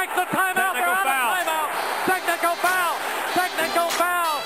takes the timeout. They're Technical out foul. of timeout. Technical foul. Technical foul.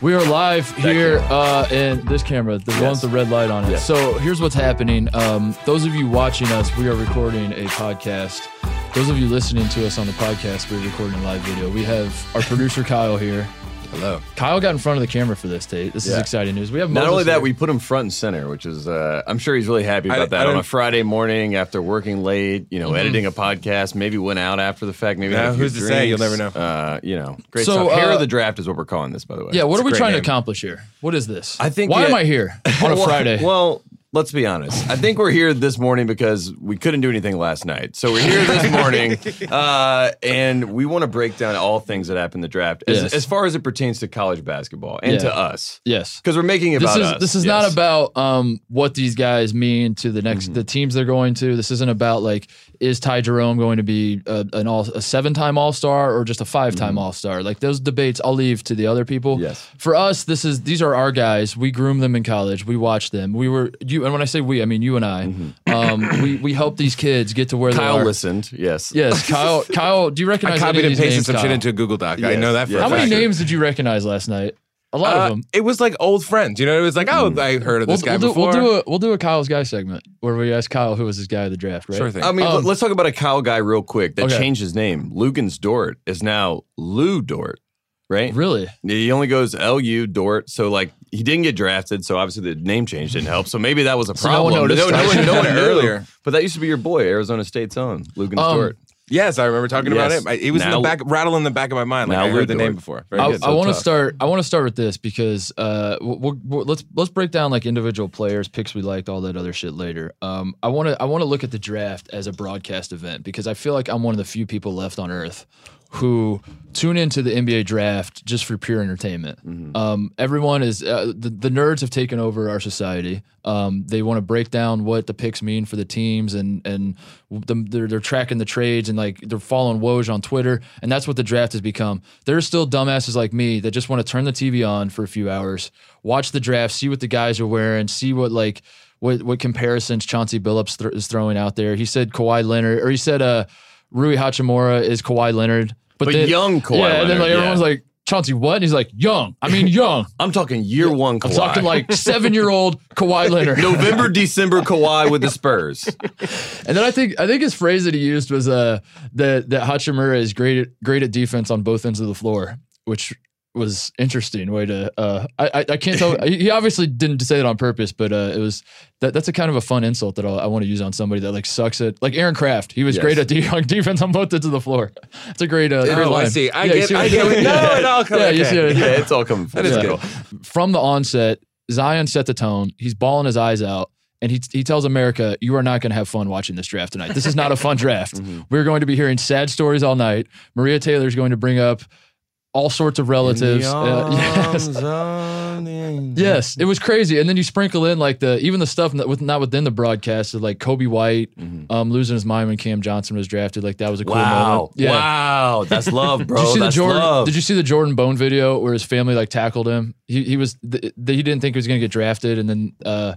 We are live here uh, in this camera, the one with the red light on it. Yes. So here's what's happening. Um, those of you watching us, we are recording a podcast. Those of you listening to us on the podcast, we're recording a live video. We have our producer Kyle here. Hello. Kyle got in front of the camera for this, Tate. This is Yeah. exciting news. We have Not Moses only that, here. we put him front and center, which is uh, I'm sure he's really happy I- about that I on a don't- Friday morning after working late. You know, Mm-hmm. editing a podcast, maybe went out after the fact, maybe had Yeah, a few who's to say? You'll never know. Uh, you know, great So, stuff. Hair uh, of the draft is what we're calling this, by the way. yeah. What It's are a we great trying to accomplish here? What is this? I think Why we- am I here on a Well- Friday? Well, let's be honest. I think we're here this morning because we couldn't do anything last night. So we're here this morning, uh, and we want to break down all things that happened in the draft as, Yes. as far as it pertains to college basketball and Yeah. to us. yes. Because we're making it This about is us. this is Yes. not about um what these guys mean to the next Mm-hmm. the teams they're going to. This isn't about like is Ty Jerome going to be a, an all a seven time All Star or just a five time All Star? Like those debates, I'll leave to the other people. Mm-hmm. Yes. For us, this is these are our guys. We groom them in college. We watch them. We were you, and when I say we, I mean you and I. Um, we we help these kids get to where Mm-hmm. Kyle they are. listened. Yes. Yes, Kyle. Kyle, do you I recognize copied any and of pasted names? some shit Kyle? into a Google Doc. I know that for yes. a How many names did you recognize last night? A lot Uh, of them. it was like old friends. You know, it was like, oh, I heard of We'll, this guy we'll do, before. we'll do a we'll do a Kyle's guy segment where we ask Kyle who was his guy of the draft, right? Sure thing. I mean, Um, let's talk about a Kyle guy real quick that Okay. changed his name. Luguentz Dort is now Lu Dort, right? Really? He only goes L U Dort. So, like, he didn't get drafted. So, obviously, the name change didn't help. So, maybe that was a So no one problem. noticed. no, I one, no one done it knew. earlier. But that used to be your boy, Arizona State's own, Luguentz Um, Dort. yes, I remember talking about it. It was in the back, rattle in the back of my mind. Like Now I heard the name before. Very I, good. I want to start. I want to start with this because uh, we'll, we'll, let's let's break down like individual players, picks we liked, all that other shit later. Um, I want to I want to look at the draft as a broadcast event because I feel like I'm one of the few people left on earth who tune into the NBA draft just for pure entertainment. Um, everyone is uh, the, the nerds have taken over our society. Um, they want to break down what the picks mean for the teams and and the, they're, they're tracking the trades and like they're following Woj on Twitter and that's what the draft has become. There are still dumbasses like me that just want to turn the TV on for a few hours, watch the draft, see what the guys are wearing, see what like what what comparisons Chauncey Billups th- is throwing out there. He said Kawhi Leonard or he said uh Rui Hachimura is Kawhi Leonard. But then young Kawhi Yeah, and then like Leonard, everyone's like Chauncey what? And he's like young. I mean young. I'm talking year one Kawhi. I'm talking like seven year old Kawhi Leonard. November, December Kawhi with the Spurs. And then I think I think his phrase that he used was uh that that Hachimura is great at, great at defense on both ends of the floor, which was interesting way to uh I I, I can't tell he obviously didn't say that on purpose, but uh it was that that's a kind of a fun insult that I'll, I want to use on somebody that like sucks at like Aaron Craft. He was Yes. great at de- on defense on both ends of the floor. It's a great uh, Oh, I see. I Yeah, get. I get. saying? No, it all comes. Yeah, you okay. Yeah, it's all coming That is circle. from the onset, Zion set the tone. He's bawling his eyes out. And he, he tells America, you are not going to have fun watching this draft tonight. This is not a fun draft. We're going to be hearing sad stories all night. Maria Taylor is going to bring up all sorts of relatives. Uh, yes. Yes, it was crazy, and then you sprinkle in like the even the stuff that with not within the broadcast, of like Coby White um, losing his mind when Cam Johnson was drafted. Like that was a cool Wow. moment. Yeah. Wow. That's love, bro. Did you see That's the Jordan? love. Did you see the Jordan Bone video where his family like tackled him? He he was th- th- he didn't think he was going to get drafted, and then uh,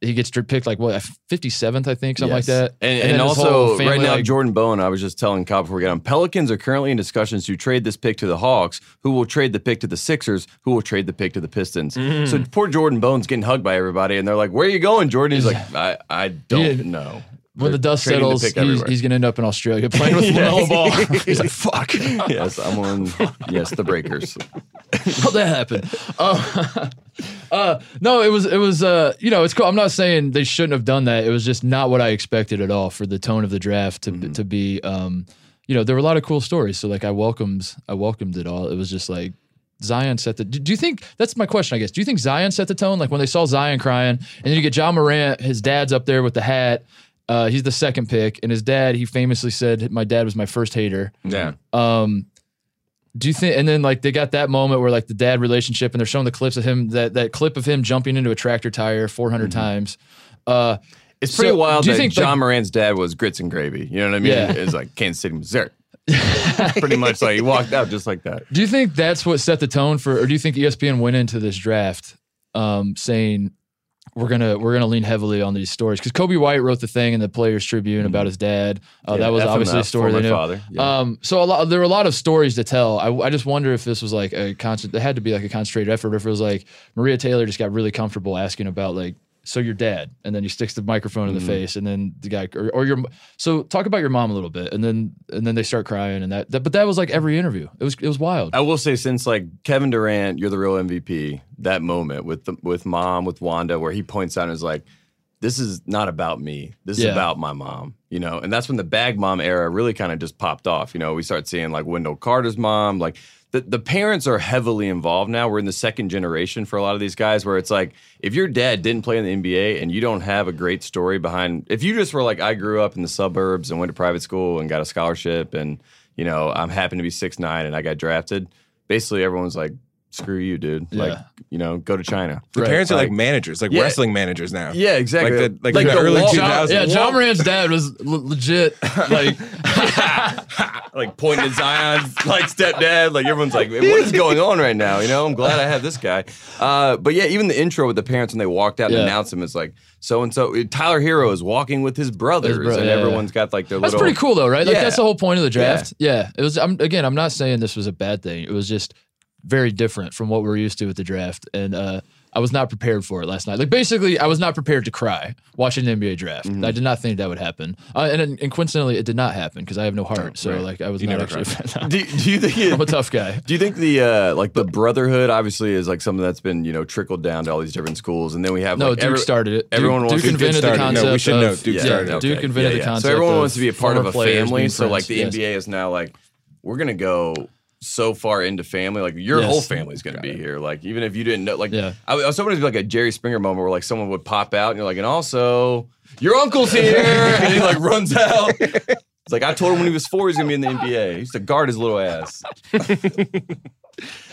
he gets picked like what fifty seventh, I think, something like that. And, then and, also, right now, like- Jordan Bone, I was just telling cobb before we get on, Pelicans are currently in discussions to trade this pick to the Hawks, who will trade the pick to the Sixers, who will trade the pick to the Pistons. Mm. So poor Jordan Bone's getting hugged by everybody, and they're like, Where are you going, Jordan? He's like, I, I don't Yeah. know. when the dust settles, he's, he's going to end up in Australia playing with LaMelo Ball. he's like, "Fuck, yes, I'm on. yes, the Breakers. how'd that happen?" Uh, uh, no, it was it was uh, you know it's cool. I'm not saying they shouldn't have done that. It was just not what I expected at all for the tone of the draft to Mm-hmm. to be. Um, you know, there were a lot of cool stories. So like, I welcomed I welcomed it all. It was just like. Zion set the. Do do you think that's my question? I guess. Do you think Zion set the tone? Like when they saw Zion crying, and then you get Ja Morant, his dad's up there with the hat. Uh, he's the second pick, and his dad. He famously said, "My dad was my first hater." Yeah. Um, do you think? And then like they got that moment where like the dad relationship, and they're showing the clips of him that that clip of him jumping into a tractor tire 400 times. Uh, It's pretty So, wild do you that think, Ja like- Morant's dad was grits and gravy. You know what I mean? Yeah. It's like Kansas City, Missouri. Pretty much like he walked out just like that. Do you think that's what set the tone for, or do you think ESPN went into this draft um, saying we're gonna we're gonna lean heavily on these stories? Because Coby White wrote the thing in the Players Tribune about his dad. Uh, Mm-hmm. Yeah, that was obviously a story they knew. father. Yeah. Um, so a lot, there were a lot of stories to tell. I, I just wonder if this was like a constant. It had to be like a concentrated effort. Or if it was like Maria Taylor just got really comfortable asking about like, so your dad, and then he sticks the microphone in the Mm-hmm. face, and then the guy or, or your. So talk about your mom a little bit, and then and then they start crying, and that, that but that was like every interview. It was it was wild. I will say, since like Kevin Durant, you're the real MVP. That moment with the, with mom with Wanda, where he points out and is like, "This is not about me. This is about my mom." You know, and that's when the bag mom era really kind of just popped off. You know, we start seeing like Wendell Carter's mom, like. The, the parents are heavily involved now. We're in the second generation for a lot of these guys where it's like, if your dad didn't play in the NBA and you don't have a great story behind, if you just were like, I grew up in the suburbs and went to private school and got a scholarship and, you know, I'm happy to be six nine and I got drafted, basically everyone's like, screw you, dude. Like, you know, go to China. The Right. parents are like Like- managers, like Yeah. wrestling managers now. Yeah, exactly. Like the- like in the the early wall- 2000s. yeah, Ja Morant's dad was l- legit. Like, like pointing at Zion's like stepdad. Like everyone's like, what is going on right now? You know, I'm glad I have this guy. Uh, but yeah, even the intro with the parents when they walked out and Yeah. announced him is like so and so. Tyler Herro is walking with his brothers, bro- and yeah, everyone's got like their little. that's little. pretty cool though, right? Like Yeah. that's the whole point of the draft. Yeah, it was. I'm, again, I'm not saying this was a bad thing. It was just very different from what we're used to with the draft, and uh, I was not prepared for it last night. Like basically, I was not prepared to cry watching the NBA draft. Mm-hmm. I did not think that would happen, uh, and, and coincidentally, it did not happen because I have no heart. So right. like, I was You not never actually. Do, do you think? It, I'm a tough guy. Do you think the uh, like the brotherhood obviously is like something that's been you know trickled down to all these different schools, and then we have No, like Duke every- started it. Duke, everyone wants Duke to- invented the concept. No, we should of, know Duke yeah, started it. Duke invented Yeah, the yeah. concept. So everyone wants to be a part of a family. So like the. NBA is now like we're gonna go so far into family. Like your Yes. whole family's gonna be here. Like even if you didn't know, like Yeah. I, I was hoping to be like a Jerry Springer moment where like someone would pop out and you're like, and also your uncle's here, and he like runs out. It's like I told him when he was four he's gonna be in the NBA. He used to guard his little ass.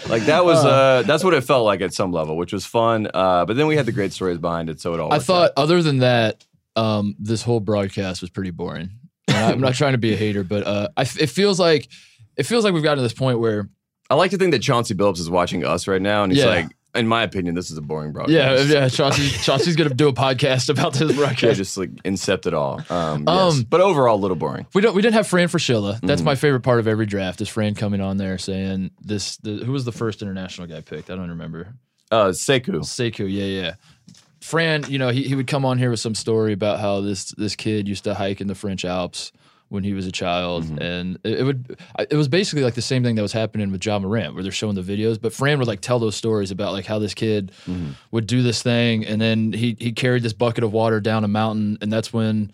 like that was uh that's what it felt like at some level, which was fun. Uh, but then we had the great stories behind it, so it all. I thought, out. other than that, um, this whole broadcast was pretty boring. I'm not trying to be a hater, but uh, I, it feels like it feels like we've gotten to this point where, I like to think that Chauncey Billups is watching us right now, and he's Yeah. like, in my opinion, this is a boring yeah, broadcast. yeah, Chauncey, Chauncey's gonna do a podcast about this broadcast. Yeah, just like incept it all. Um, Um, yes. but overall, a little boring. we don't, we didn't have Fran Fraschilla. That's Mm-hmm. my favorite part of every draft. Is Fran coming on there saying this? The, who was the first international guy picked? I don't remember. Uh, Sekou. Sekou, yeah, yeah. Fran, you know, he, he would come on here with some story about how this this kid used to hike in the French Alps when he was a child, Mm-hmm. and it, it would it was basically like the same thing that was happening with Ja Morant, where they're showing the videos. But Fran would like tell those stories about like how this kid Mm-hmm. would do this thing, and then he he carried this bucket of water down a mountain, and that's when.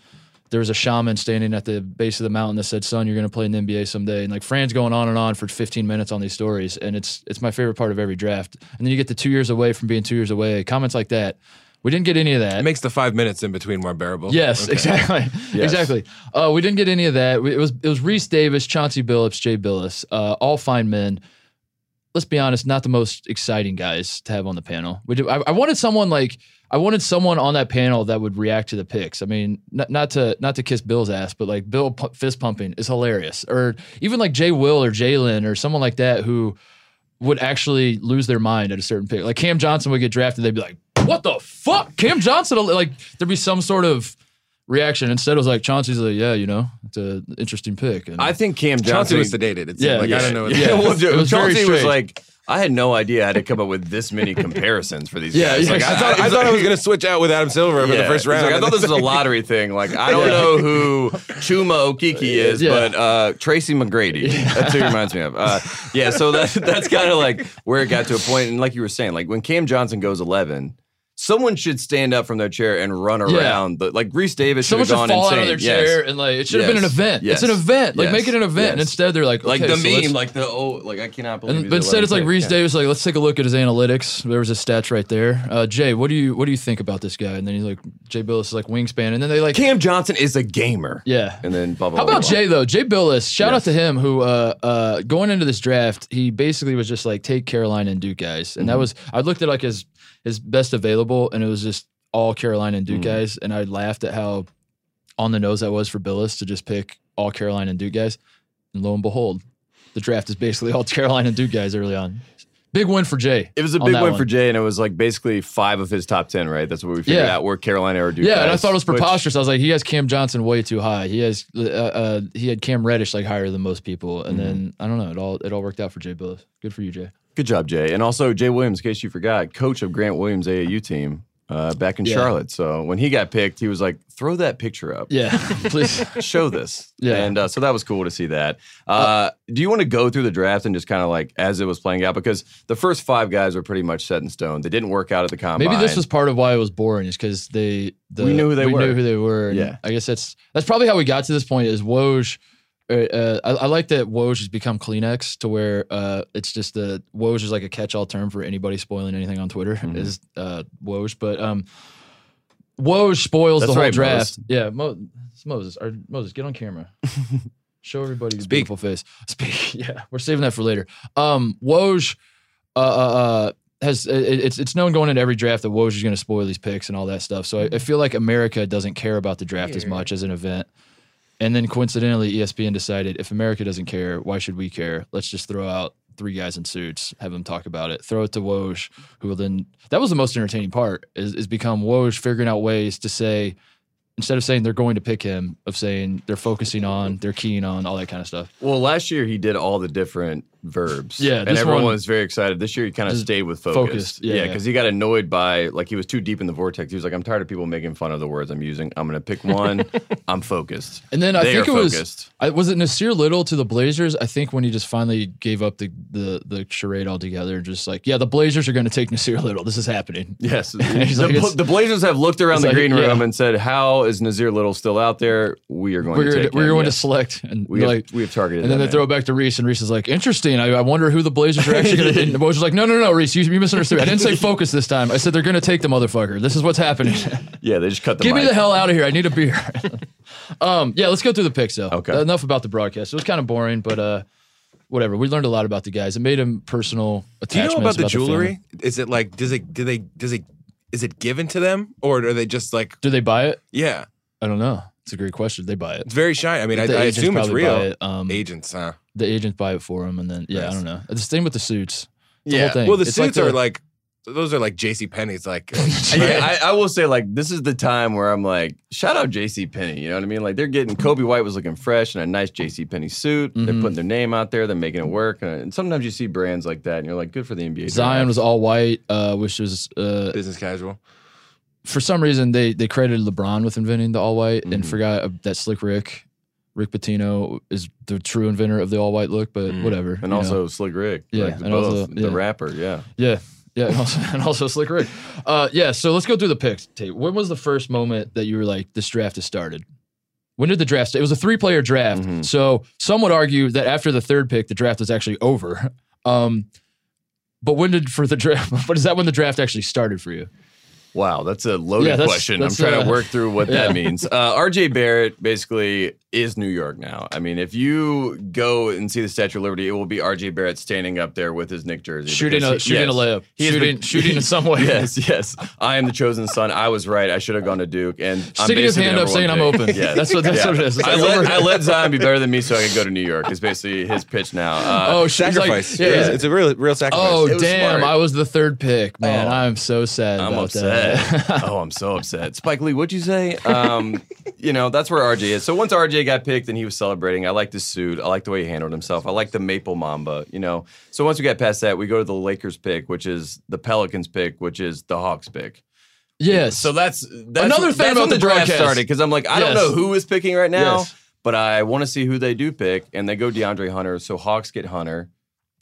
There was a shaman standing at the base of the mountain that said, "Son, you're going to play in the NBA someday." And like Fran's going on and on for 15 minutes on these stories, and it's it's my favorite part of every draft. And then you get the two years away from being two years away. Comments like that, we didn't get any of that. It makes the five minutes in between more bearable. Yes, Okay. exactly, exactly. Uh, we didn't get any of that. It was it was Rece Davis, Chauncey Billups, Jay Bilas, uh, all fine men. Let's be honest, not the most exciting guys to have on the panel. We do, I, I wanted someone like I wanted someone on that panel that would react to the picks. I mean, not, not to not to kiss Bill's ass, but like Bill pu- fist pumping is hilarious, or even like Jay Will or Jalen or someone like that who would actually lose their mind at a certain pick. Like Cam Johnson would get drafted, they'd be like, "What the fuck, Cam Johnson?" Like there'd be some sort of reaction. Instead, it was like Chauncey's like, "Yeah, you know, it's an interesting pick." And I think Cam Chauncey Johnson was sedated. It Yeah, like yeah, I don't know. What yeah. well, It was very Chauncey was like, I had no idea I had to come up with this many comparisons for these Yeah, guys. yeah, Like, I thought, I thought I was going to switch out with Adam Silver for the first round. like, I thought this was a lottery thing. Like, I don't know who Chuma Okeke is, Yeah. but uh, Tracy McGrady. That's who he reminds me of. Uh, yeah, so that, that's kind of like where it got to a point. And like you were saying, like when Cam Johnson goes 11, someone should stand up from their chair and run Yeah. around. The, like Rece Davis should someone have should gone fall insane. out of their Yes. chair and like it should have been an event. Yes. It's an event. Like Yes. make it an event. And instead, they're like, Like the so meme, like the oh, like I cannot believe. And, but instead, it's like Rece pick. Davis. Like, let's take a look at his analytics. There was his stats right there. Uh, Jay, what do you what do you think about this guy? And then he's like, Jay Bilas is like wingspan. And then they like, Cam Johnson is a gamer. yeah. And then blah, blah, How about blah. Jay though? Jay Bilas. Shout out to him who uh uh going into this draft, he basically was just like take Carolina and Duke guys. And that Mm-hmm. was I looked at like his his best available and it was just all Carolina and Duke Mhm. guys. And I laughed at how on the nose that was for Bilas to just pick all Carolina and Duke guys. And lo and behold, the draft is basically all Carolina and Duke guys early on. Big win for Jay. It was a big win one. for Jay, and it was like basically five of his top ten, right? That's what we figured Yeah. out. Where Carolina or Duke. Yeah, and I thought it was which- preposterous. I was like, he has Cam Johnson way too high. He has uh, uh, he had Cam Reddish like higher than most people, and then I don't know. It all it all worked out for Jay Bilas. Good for you, Jay. Good job, Jay. And also Jay Williams, in case you forgot, coach of Grant Williams AAU team uh, back in Yeah. Charlotte. So when he got picked, he was like, throw that picture up. Yeah, please. Show this. Yeah. And uh, so that was cool to see that. Uh, do you want to go through the draft and just kind of like as it was playing out? Because the first five guys were pretty much set in stone. They didn't work out at the combine. Maybe this was part of why it was boring, is because they the, We knew who they we were. knew who they were. Yeah. I guess that's that's probably how we got to this point. Is Woj. Uh, uh, I, I like that Woj has become Kleenex to where uh, it's just the Woj is like a catch-all term for anybody spoiling anything on Twitter Mhm. is uh, Woj, but um, Woj spoils That's the whole right, draft. Yeah, Mo- it's Moses. Or, Moses, get on camera. Show everybody your Speak. beautiful face. Speak. Yeah, we're saving that for later. Um, Woj, uh, uh, uh, has it's it's known going into every draft that Woj is going to spoil these picks and all that stuff. So I, I feel like America doesn't care about the draft as much as an event. And then coincidentally, ESPN decided if America doesn't care, why should we care? Let's just throw out three guys in suits, have them talk about it, throw it to Woj, who will then. That was the most entertaining part. Is, is become Woj figuring out ways to say instead of saying they're going to pick him, of saying they're focusing on, they're keen on, all that kind of stuff. Well, last year he did all the different verbs. Yeah, and everyone one- was very excited. This year he kind of stayed with focus. focused, yeah, yeah, yeah. because he got annoyed by like he was too deep in the vortex. He was like, "I'm tired of people making fun of the words I'm using. I'm going to pick one. I'm focused." And then I They think it was focused. I, was it Nassir Little to the Blazers. I think when he just finally gave up the the the charade altogether, just like yeah, the Blazers are going to take Nassir Little. This is happening. Yes, the, like, the Blazers have looked around the like, green room yeah. and said, "How is Nassir Little still out there? We are going We're to take we're him." going to select and We have, like. we have targeted. And then they man. throw it back to Rece, and Rece is like, "Interesting. I, I wonder who the Blazers are actually going to." And Woj was like, "No, no, no, Rece, you, you misunderstood. I didn't say focus this time. I said they're going to take the motherfucker. This is what's happening. Yeah, they just cut the Get me the hell out of here. I need a beer." um, yeah, let's go through the picks though. Okay. enough about the broadcast. It was kind of boring, but uh, whatever. We learned a lot about the guys. It made them personal Do you know about the their family. jewelry? Is it like does it do they does it is it given to them or are they just like Do they buy it? yeah? I don't know. It's a great question. They buy it. It's very shiny. I mean, I, I assume it's real. it. Um, Agents, huh? The agents buy it for them, and then yeah, I don't know. It's the same with the suits. It's the Yeah. whole thing. Well, the It's suits the- are like those are like J.C. Penney's. Like, Yeah, I, I will say like this is the time where I'm like, shout out J.C. Penney. You know what I mean? Like they're getting Coby White was looking fresh in a nice J.C. Penney suit. They're Mhm. putting their name out there. They're making it work. And, and sometimes you see brands like that, and you're like, good for the NBA. Zion draft. was all white, uh, which was uh, business casual. for some reason they they credited LeBron with inventing the all white and Mhm. forgot uh, that Slick Rick, Rick Pitino is the true inventor of the all white look. But Mhm. whatever. and also know. Slick Rick. Yeah, like, and both, also- the rapper. Yeah. yeah. Yeah, and also, and also Slick Rick. Uh, yeah, so let's go through the picks. Tate. When was the first moment that you were like, this draft has started? When did the draft start? It was a three player draft. Mhm. So some would argue that after the third pick, the draft was actually over. Um, but when did for the draft? But is that when the draft actually started for you? Wow, that's a loaded Yeah, that's- question. that's, I'm trying uh, to work through what yeah. that means. Uh, RJ Barrett basically is New York now. I mean, if you go and see the Statue of Liberty, it will be RJ Barrett standing up there with his Knick jersey. Shooting because a he- shooting a yes, layup, he shooting the- shooting in some way. yes, yes. I am the chosen son. I was right. I should have gone to Duke. And I'm Sticking his hand up, saying one I'm open. Yeah. That's what that's Yeah. what it is. I let, I let Zion be better than me so I could go to New York. Is basically his pitch now. Uh, oh, she's like- Sacrifice. yeah, It's- yeah. It's a real real sacrifice. Oh damn! smart. I was the third pick, man. Oh. I'm so sad. I'm about upset. That. oh, I'm so upset. Spike Lee, what'd you say? Um, you know, that's where RJ is. So once RJ got picked and he was celebrating, I liked his suit. I liked the way he handled himself. I liked the maple mamba, you know. So once we got past that, we go to the Lakers pick, which is the Pelicans pick, which is the Hawks pick. yes. So that's, that's Another thing that's about when the the draft broadcast. started because I'm like, I don't know who is picking right now, Yes. but I want to see who they do pick, and they go DeAndre Hunter. So Hawks get Hunter.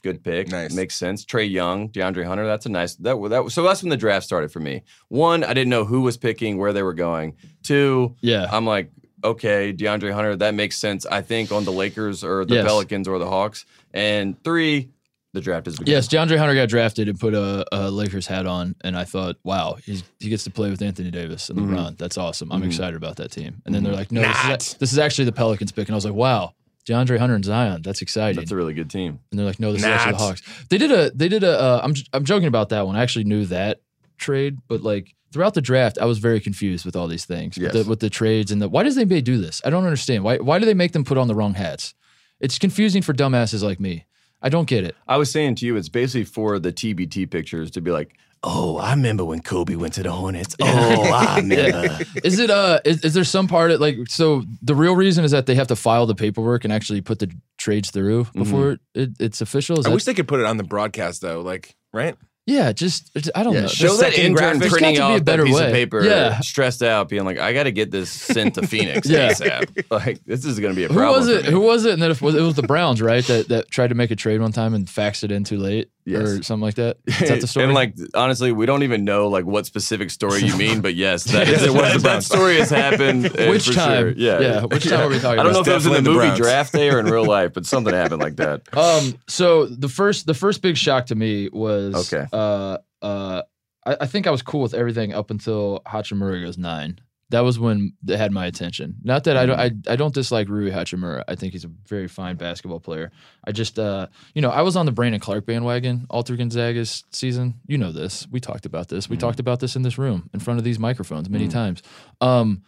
Good pick. Nice. Makes sense. Trae Young, DeAndre Hunter. That's a nice. That that. So that's when the draft started for me. One, I didn't know who was picking, where they were going. Two, yeah. I'm like, okay, DeAndre Hunter. That makes sense. I think on the Lakers or the Yes. Pelicans or the Hawks. And three, the draft is begun. Yes, DeAndre Hunter got drafted and put a, a Lakers hat on, and I thought, wow, he's, he gets to play with Anthony Davis and Mhm. LeBron. That's awesome. I'm Mhm. excited about that team. And then they're Mhm. like, no, this Not. is, this is actually the Pelicans pick, and I was like, wow, DeAndre Hunter and Zion, that's exciting. That's a really good team. and they're like, no, this is actually the Hawks. They did a, they did a. Uh, I'm I'm joking about that one. I actually knew that trade, but like throughout the draft, I was very confused with all these things Yes. with, the, with the trades and the. Why does the NBA do this? I don't understand. Why why do they make them put on the wrong hats? It's confusing for dumbasses like me. I don't get it. I was saying to you, it's basically for the TBT pictures to be like, oh, I remember when Kobe went to the Hornets. Oh, I remember. Is it uh is, is there some part of like so the real reason is that they have to file the paperwork and actually put the trades through before it, it's official? Is I that- wish they could put it on the broadcast though. Like, right? Yeah, just I don't Yeah, know. show Just- that in. There's printing to be a better that piece way. of paper, Yeah. stressed out, being like, "I got to get this sent to Phoenix Yeah. ASAP." Like, this is going to be a problem. Who was it? Who was it? And then it was, it was the Browns, right? That that tried to make a trade one time and faxed it in too late, Yes. or something like that. Is that the story? And like, honestly, we don't even know like what specific story you mean, but yes, that, is, Yes, it was that, that story has happened. uh, Which time? Sure. Yeah, Yeah, which time are we talking about? I don't about? know if it was in the the movie Browns. draft day or in real life, but something happened like that. Um. So the first, the first big shock to me was Okay. Uh. Uh. I, I think I was cool with everything up until Hachimura goes nine. That was when it had my attention. Not that I don't, I, I don't dislike Rui Hachimura. I think he's a very fine basketball player. I just, uh, you know, I was on the Brandon Clarke bandwagon all through Gonzaga's season. You know this. We talked about this. We talked about this in this room in front of these microphones many times. Um,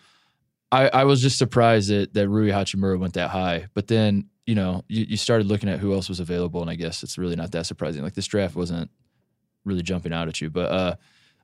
I, I was just surprised that that Rui Hachimura went that high. But then, you know, you, you started looking at who else was available, and I guess it's really not that surprising. Like this draft wasn't really jumping out at you, but uh,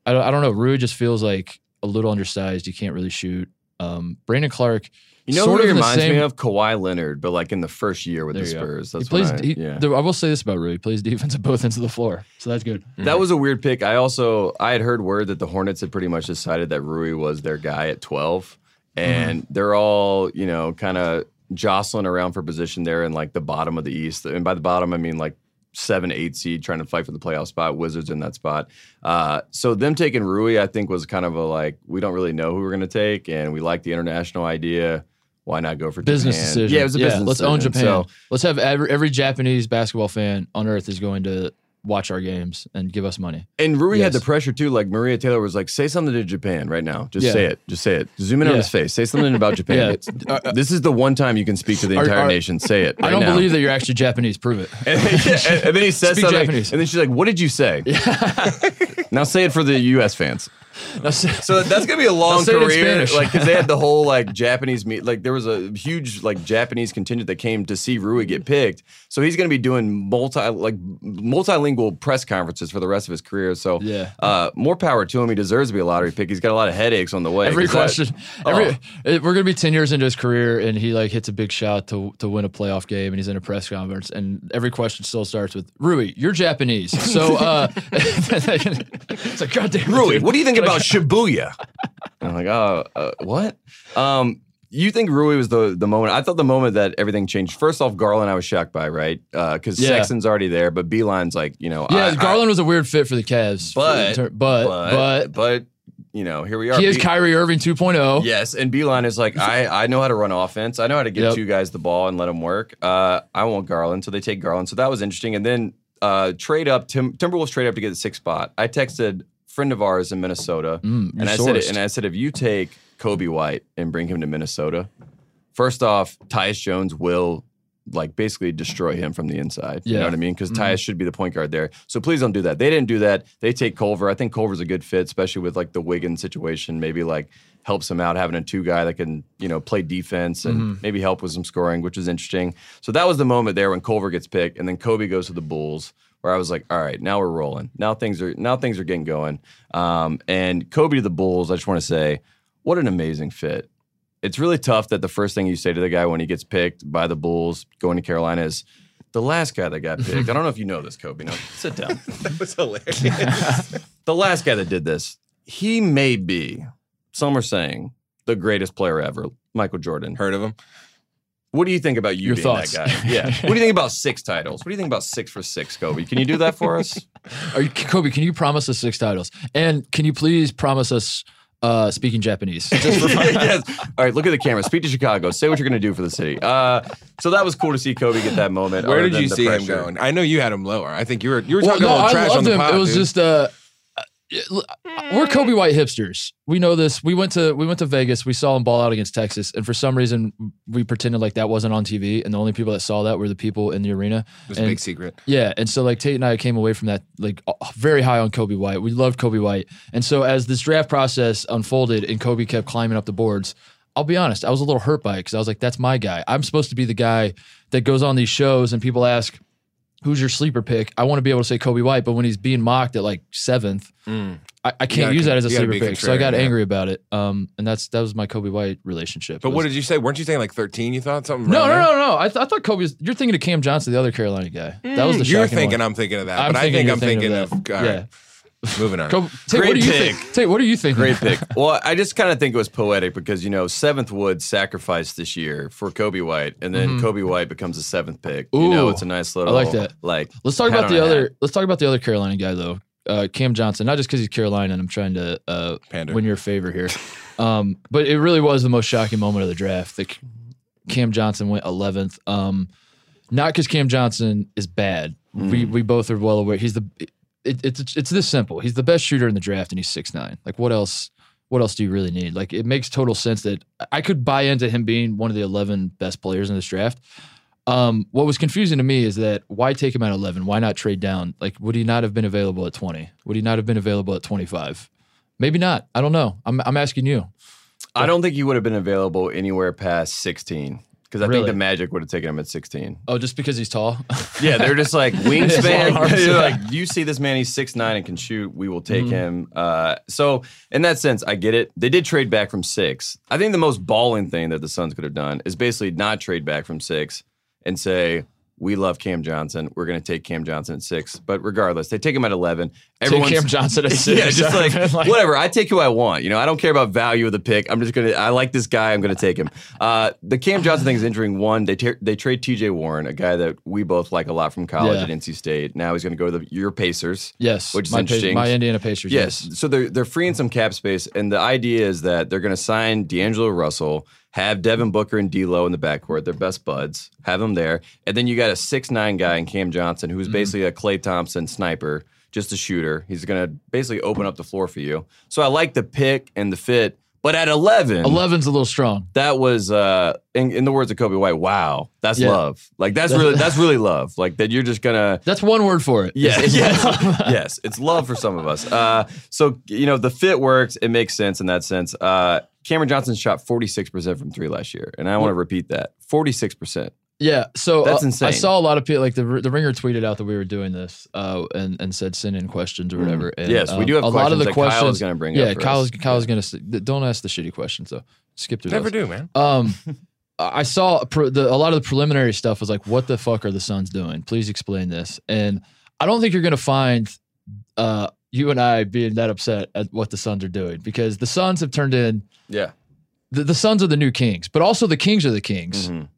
I don't I don't know. Rui just feels like a little undersized. He can't really shoot. Um, Brandon Clarke, You know sort who of reminds me of? Kawhi Leonard, but like in the first year with the. Spurs. he That's plays. I, he, yeah. I will say this about Rui: he plays defense at both ends of the floor, so that's good. That was a weird pick. I also I had heard word that the Hornets had pretty much decided that Rui was their guy at 12 and Mm-hmm. they're all, you know, kind of jostling around for position there in like the bottom of the East. And by the bottom I mean like 7 8 seed trying to fight for the playoff spot, Wizards in that spot. Uh, so them taking Rui I think was kind of a like we don't really know who we're going to take and we like the international idea. Why not go for Business Japan? decision. Yeah, it was a business Let's own. Japan. So, let's have every, every Japanese basketball fan on earth is going to watch our games and give us money. And Rui had the pressure too. Like Maria Taylor was like, "Say something to Japan right now. Just Yeah. say it. Just say it. Zoom in on his face. Say something about Japan. Yeah. Uh, uh, this is the one time you can speak to the entire are- nation. Say it. I don't now. believe that you're actually Japanese. Prove it. And, and- and then he says Speak something, Japanese. and then she's like, "What did you say?" now say it for the U.S. fans. Now, say- So that's gonna be a long say it in career, like because they had the whole like Japanese meet, like there was a huge like Japanese contingent that came to see Rui get picked. So he's gonna be doing multi like multilingual press conferences for the rest of his career. So Yeah. uh, more power to him. He deserves to be a lottery pick. He's got a lot of headaches on the way. every 'cause that- question, every Oh. we're gonna be ten years into his career, and he like hits a big shot to to win a playoff game, and he's in a press conference, and every question still starts with Rui, you're Japanese, so uh, it's like goddamn Rui, dude. what do you think about Shibuya? I'm like, oh, uh, what? Um, you think Rui was the the moment? I thought the moment that everything changed. First off, Garland, I was shocked by, right? Because Yeah. Sexton's already there, but Beilein's like, you know, Yeah, I- I- Garland was a weird fit for the Cavs, But- but but but, but, but you know, here we are. he is Be- Kyrie Irving 2.0. Yes, and Beilein is like, I, I know how to run offense. I know how to give Yep. two guys the ball and let them work. Uh, I want Garland, so they take Garland. So that was interesting. And then uh, trade up, Tim, Timberwolves trade up to get the sixth spot. I texted friend of ours in Minnesota, Mm, and I said, sourced. and I said, if you take Coby White and bring him to Minnesota, first off, Tyus Jones will like basically destroy him from the inside. You Yeah. know what I mean? Because Mhm. Tyus should be the point guard there. So please don't do that. They didn't do that. They take Culver. I think Culver's a good fit, especially with like the Wiggins situation. Maybe like helps him out having a two guy that can you know play defense and Mhm. maybe help with some scoring, which is interesting. So that was the moment there when Culver gets picked, and then Coby goes to the Bulls. Where I was like, all right, now we're rolling. Now things are now things are getting going. Um, and Coby to the Bulls. I just want to say, what an amazing fit it's really tough that the first thing you say to the guy when he gets picked by the Bulls going to Carolina is the last guy that got picked. I don't know if you know this, Coby. No, sit down. That was hilarious. the last guy that did this, he may be, some are saying, the greatest player ever, Michael Jordan. Heard of him? What do you think about you Your being thoughts. that guy? Yeah. what do you think about six titles? What do you think about six for six, Coby? Can you do that for us? Are you, Coby, can you promise us six titles? And can you please promise us uh, speaking Japanese? Just for fun. yes. All right, look at the camera. Speak to Chicago. Say what you're going to do for the city. Uh, so that was cool to see Coby get that moment. Where did you the see him going? I know you had him lower. I think you were you were Well, talking no, a little I trash on loved the him. pod. it was dude. just uh, uh, we're Coby White hipsters. We know this. We went to we went to Vegas. We saw him ball out against Texas, and for some reason we pretended like that wasn't on TV, and the only people that saw that were the people in the arena. It was a big secret. Yeah, and so like Tate and I came away from that like very high on Coby White. We loved Coby White, and so as this draft process unfolded and Coby kept climbing up the boards, I'll be honest, I was a little hurt by it because I was like, that's my guy. I'm supposed to be the guy that goes on these shows and people ask, who's your sleeper pick? I want to be able to say Coby White, but when he's being mocked at like seventh, Mm. I, I can't gotta- use that as a sleeper pick. So I got yeah. angry about it. Um, and that's that was my Coby White relationship. But was- what did you say? Weren't you saying like 13? You thought something? no, around no, no, no. I, th- I thought Coby was. You're thinking of Cam Johnson, the other Carolina guy. That was the Mm, You're thinking one. I'm thinking of that, I'm but I think I'm thinking, thinking of. of that. all right, Yeah. Moving on. Coby, Tate, what Great do you pick. think? Tate, what are you thinking? Great pick. Well, I just kind of think it was poetic because you know Seventh Wood sacrificed this year for Coby White, and then Coby White becomes the seventh pick. you know, Mm-hmm. Ooh. it's a nice little. I like that. Like Let's talk about the other. hat. Let's talk about the other Carolina guy though, uh, Cam Johnson. Not just because he's Carolina, and I'm trying to uh, Pander. win your favor here, um, but it really was the most shocking moment of the draft. That Cam Johnson went 11th. Um, not because Cam Johnson is bad. We Mm. we both are well aware. He's the. It, it's it's this simple. He's the best shooter in the draft, and he's six nine. Like what else? What else do you really need? Like it makes total sense that I could buy into him being one of the 11 best players in this draft. Um, what was confusing to me is that why take him at 11? Why not trade down? Like, would he not have been available at 20? Would he not have been available at 25? Maybe not. I don't know. I'm, I'm asking you. I don't think he would have been available anywhere past 16 because I Really? think the Magic would have taken him at 16. Oh, just because he's tall? Yeah, they're just like wingspan. They're like, you see this man, he's six nine and can shoot. We will take Mhm. him. Uh, so in that sense, I get it. They did trade back from six. I think the most balling thing that the Suns could have done is basically not trade back from six and say. We love Cam Johnson. We're going to take Cam Johnson at six. But regardless, they take him at 11. Take Cam Johnson at six. yeah, just like, whatever. I take who I want. You know, I don't care about value of the pick. I'm just gonna. I like this guy. I'm gonna take him. Uh, the Cam Johnson thing is entering one. They ta- they trade T.J. Warren, a guy that we both like a lot from college Yeah. at NC State. Now he's gonna go to the your Pacers. Yes, which is my, Pa- interesting. my Indiana Pacers. Yes. So they're they're freeing some cap space, and the idea is that they're going to sign D'Angelo Russell, have Devin Booker and D'Lo in the backcourt, their best buds, have them there, and then you got a six nine guy in Cam Johnson, Mm-hmm. who's basically a Klay Thompson sniper, just a shooter. He's going to basically open up the floor for you. So I like the pick and the fit, but at eleven. 11's a little strong. That was, uh, in, in the words of Coby White, wow, that's Yeah. love. Like that's really, that's really love. Like that, you're just gonna, That's one word for it. it's- yes, yes, it's love for some of us. Uh, so you know, the fit works. It makes sense in that sense. Uh, Cameron Johnson shot forty six percent from three last year, and I want to repeat that: forty six percent. Yeah, so That's uh, insane. I saw a lot of people like the the ringer tweeted out that we were doing this, uh, and and said send in questions or whatever. And, Mm. Yes, we um, do have a lot of the questions. Kyle is gonna bring yeah, up for Kyle's us. Kyle's gonna don't ask the shitty questions though. Skip through Never those. do, man. Um, I saw pre- the, a lot of the preliminary stuff was like, what the fuck are the Suns doing? Please explain this. And I don't think you're gonna find uh, you and I being that upset at what the Suns are doing because the Suns have turned in Yeah, the, the Suns are the new Kings, but also the Kings are the Kings. Mhm.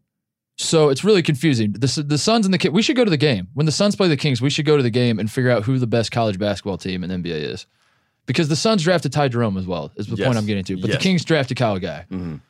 So it's really confusing. The, the Suns and the Kings, we should go to the game. When the Suns play the Kings, we should go to the game and figure out who the best college basketball team in the NBA is. Because the Suns drafted Ty Jerome as well, is the Yes. point I'm getting to. But Yes. the Kings drafted Kyle Guy. Mhm.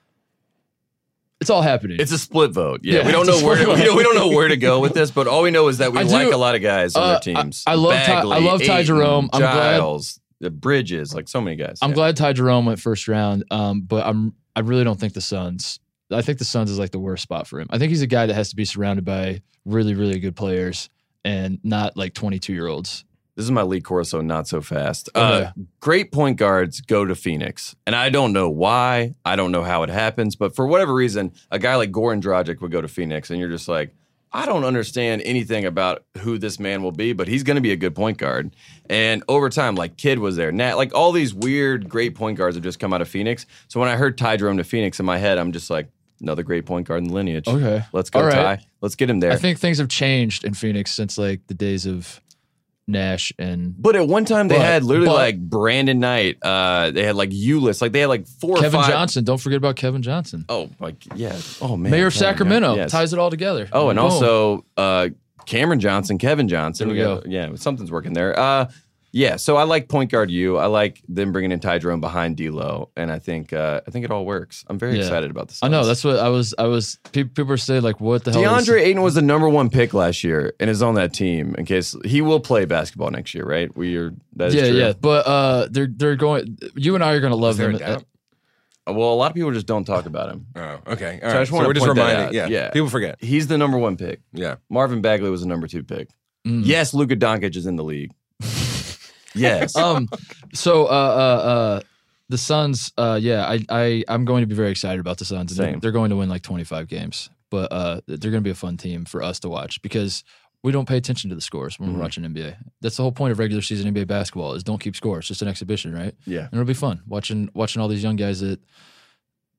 It's all happening. it's a split vote. Yeah, Yeah, we don't know where to, we, don't, we don't know where to go with this, but all we know is that we I do- like a lot of guys on Uh, their teams. I- I love Ty- I Bagley, love Ty Jerome. I'm glad- the Bridges, like so many guys. I'm Yeah. glad Ty Jerome went first round, um, but I'm I really don't think the Suns. I think the Suns is like the worst spot for him. I think he's a guy that has to be surrounded by really, really good players and not like 22 year olds. This is my Lee Corso, not so fast. Okay. Uh, great point guards go to Phoenix, and I don't know why. I don't know how it happens, but for whatever reason, a guy like Goran Dragic would go to Phoenix, and you're just like, I don't understand anything about who this man will be, but he's going to be a good point guard. And over time, like Kidd was there, Nat, like all these weird great point guards have just come out of Phoenix. So when I heard Ty Jerome to Phoenix in my head, I'm just like, another great point guard in the lineage. Okay. let's go, right. Ty. Let's get him there. I think things have changed in Phoenix since like the days of Nash and But at one time they But- had literally but- like Brandon Knight. Uh, they had like Ulyss. Like they had like four or Kevin five. Johnson. Don't forget about Kevin Johnson. Oh, like yeah. Oh man. Mayor of Kevin. Sacramento Yes. ties it all together. Oh, and Boom. also uh, Cameron Johnson, Kevin Johnson. There we got- Yeah, something's working there. Uh, yeah. So I like point guard you. I like them bringing in Ty Jerome behind D'Lo, and I think uh, I think it all works. I'm very Yeah. excited about this. I know that's what I was. I was. People, people were saying like, "What the hell?" is- DeAndre Ayton was the number one pick last year and is on that team. In case he will play basketball next year, right? We are that is yeah, true. yeah. But uh, they're they're going. You and I are going to love Is there them. Well, a lot of people just don't talk about him. Oh, okay. All I right. just So, wanna we're just point that reminding. Yeah. Yeah. People forget. He's the number one pick. Yeah. Marvin Bagley was the number two pick. Mm. Yes, Luka Doncic is in the league. Yes. um so uh uh uh The Suns, uh, yeah, I, I, I'm going to be very excited about the Suns. and They're, Same. they're going to win like 25 games, but uh, they're going to be a fun team for us to watch because we don't pay attention to the scores when Mhm. we're watching NBA. That's the whole point of regular season NBA basketball is don't keep score. It's just an exhibition, right? Yeah. And it'll be fun watching watching all these young guys that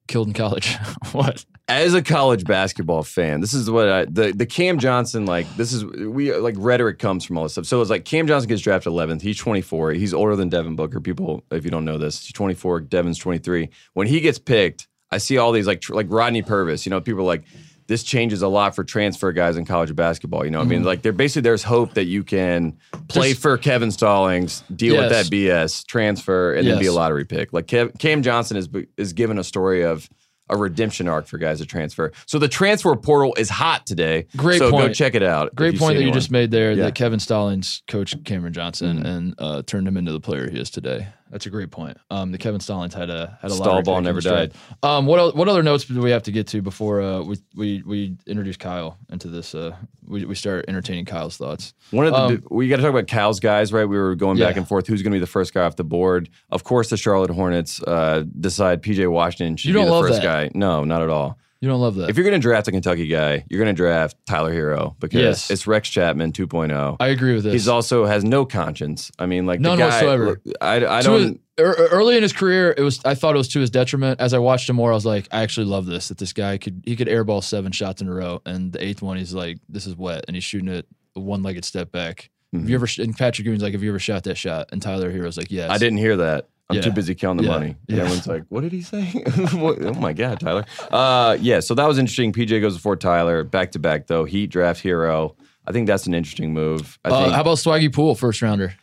killed in college. what? As a college basketball fan, this is what I the the Cam Johnson like. This is we like rhetoric comes from all this stuff. So it's like Cam Johnson gets drafted 11th. He's 24. He's older than Devin Booker. People, if you don't know this, he's 24. Devin's 23. When he gets picked, I see all these like tr- like Rodney Purvis. You know, people like. This changes a lot for transfer guys in college basketball. You know, what I mean, mm-hmm. like there basically there's hope that you can play There's- for Kevin Stallings, deal with that BS, transfer, and then be a lottery pick. Like Kev, Cam Johnson is is given a story of a redemption arc for guys to transfer. So the transfer portal is hot today. Great so go point. check it out. Great point that you just made there Yeah. that Kevin Stallings coached Cameron Johnson Mhm. and uh, turned him into the player he is today. That's a great point. Um, the Kevin Stallings had a had a Stall ball never draft. Um, what what other notes do we have to get to before uh, we we we introduce Kyle into this? Uh, we we start entertaining Kyle's thoughts. One of the Um, we got to talk about Kyle's guys, right? We were going back and forth. Who's going to be the first guy off the board? Of course, the Charlotte Hornets uh, decide PJ Washington should You be don't the love first that. guy. No, not at all. You don't love that. If you're going to draft a Kentucky guy, you're going to draft Tyler Herro because Yes. it's Rex Chapman 2.0. I agree with this. He's also has no conscience. I mean, like None the guy, whatsoever. I, I don't. his- early in his career, it was I thought it was to his detriment. As I watched him more, I was like, I actually love this. That this guy could he could airball seven shots in a row, and the eighth one he's like, this is wet, and he's shooting it a one legged step back. Have Mhm. you ever? And Patrick Ewing's like, have you ever shot that shot? And Tyler Herro's like, yes. I didn't hear that. I'm Yeah. too busy counting the Yeah. money. And Yeah. everyone's like, what did he say? Oh my God, Tyler. Uh, yeah, so that was interesting. PJ goes before Tyler. Back to back, though. Heat draft hero. I think that's an interesting move. I Uh, think how about Swaggy Poole first rounder?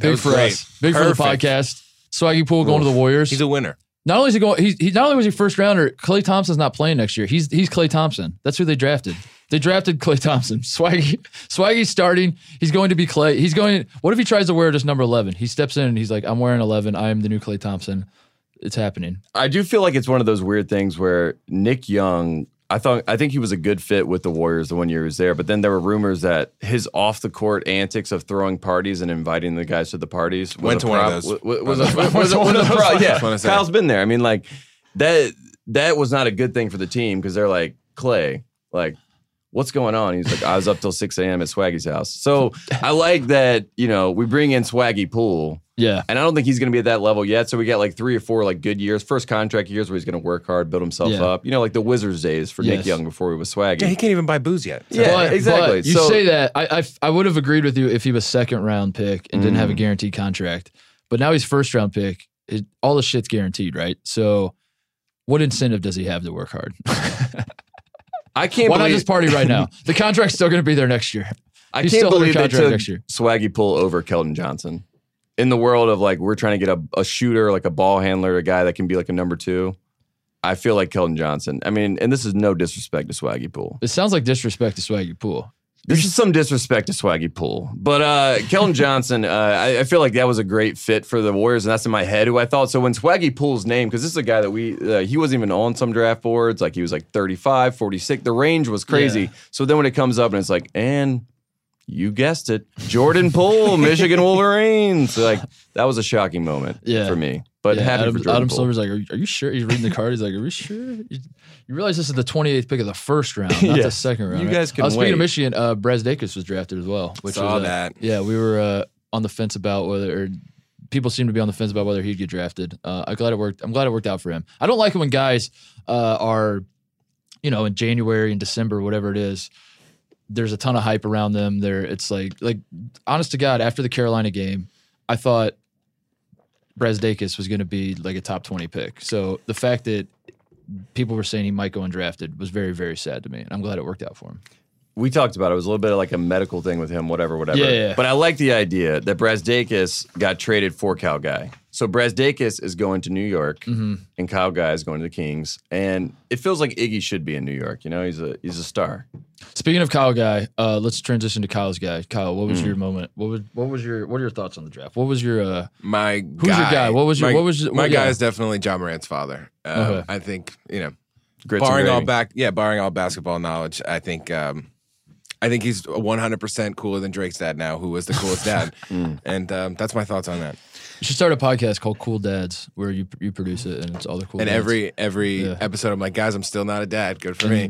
Big for great. us. Big for the podcast. Swaggy Poole going to the Warriors. He's a winner. Not only is he going, he's, he not only was he first rounder. Klay Thompson's not playing next year. He's he's Klay Thompson. That's who they drafted. They drafted Klay Thompson. Swaggy Swaggy's starting. He's going to be Klay. He's going. What if he tries to wear just number eleven? He steps in and he's like, "I'm wearing eleven. I am the new Klay Thompson." It's happening. I do feel like it's one of those weird things where Nick Young, I thought I think he was a good fit with the Warriors the one year he was there, but then there were rumors that his off the court antics of throwing parties and inviting the guys to the parties Went a to one of prob- those. wa- Was, One a, of was, those. a- was a pro- yeah, Just wanna say. Kyle's been there. I mean, like that that was not a good thing for the team because they're like Klay, like. What's going on? He's like, I was up till 6 a.m. at Swaggy's house. So I like that, you know, we bring in Swaggy Poole. Yeah. And I don't think he's going to be at that level yet. So we got like three or four like good years, first contract years where he's going to work hard, build himself Yeah. up. You know, like the Wizards days for Nick Young before he was swaggy. Yeah, he can't even buy booze yet. So- Yeah, But- exactly. but you So- say that I, I I would have agreed with you if he was second round pick and didn't Mm. have a guaranteed contract. But now he's first round pick. It, all the shit's guaranteed, right? So, what incentive does he have to work hard? I can't Why not believe just party right now? The contract's still going to be there next year. I he's can't still believe they took next year. Swaggy Poole over Keldon Johnson. In the world of like we're trying to get a, a shooter, like a ball handler, a guy that can be like a number two. I feel like Keldon Johnson. I mean, and this is no disrespect to Swaggy Poole. It sounds like disrespect to Swaggy Poole. This is some disrespect to Swaggy Poole. But uh Keldon Johnson, uh, I, I feel like that was a great fit for the Warriors, and that's in my head who I thought. So when Swaggy Poole's name, because this is a guy that we, uh, he wasn't even on some draft boards. Like he was like 35, 46. The range was crazy. Yeah. So then when it comes up and it's like, and you guessed it, Jordan Poole, Michigan Wolverines. Like that was a shocking moment Yeah. for me. But Yeah, happy Adam, for Jordan Adam Poole. Silver's like, are you, are you sure? He's reading the card. He's like, are you sure? You, you realize this is the 28th pick of the first round, not Yeah. the second round. You right? guys can uh, Speaking wait. of Michigan, uh, Brazdeikis was drafted as well. Which Saw was, uh, that. Yeah, we were uh, on the fence about whether, or people seem to be on the fence about whether he'd get drafted. Uh, I'm glad it worked. I'm glad it worked out for him. I don't like it when guys uh, are, you know, in January and December, whatever it is. There's a ton of hype around them. There, it's like, like, honest to God, after the Carolina game, I thought Brazdeikis was going to be like a top 20 pick. So the fact that people were saying he might go undrafted was very, very sad to me. And I'm glad it worked out for him. We talked about it. It was a little bit of like a medical thing with him, whatever, whatever. Yeah, yeah. But I like the idea that Brazdeikis got traded for Kyle Guy. So Brazdeikis is going to New York, Mm-hmm. and Kyle Guy is going to the Kings, and it feels like Iggy should be in New York. You know, he's a he's a star. Speaking of Kyle guy, uh, let's transition to Kyle's guy. Kyle, what was Mm. your moment? What was what was your what are your thoughts on the draft? What was your uh My Who's your guy? What was your- my, what was your- my what- guy yeah. is definitely Ja Morant's father. Um, Okay. I think you know, Grits barring all back, yeah, barring all basketball knowledge, I think um, I think he's 100% cooler than Drake's dad now, who was the coolest dad. and um, that's my thoughts on that. You should start a podcast called Cool Dads, where you you produce it and it's all the cool. And dads. every every Yeah. episode, I'm like, guys, I'm still not a dad. Good for me.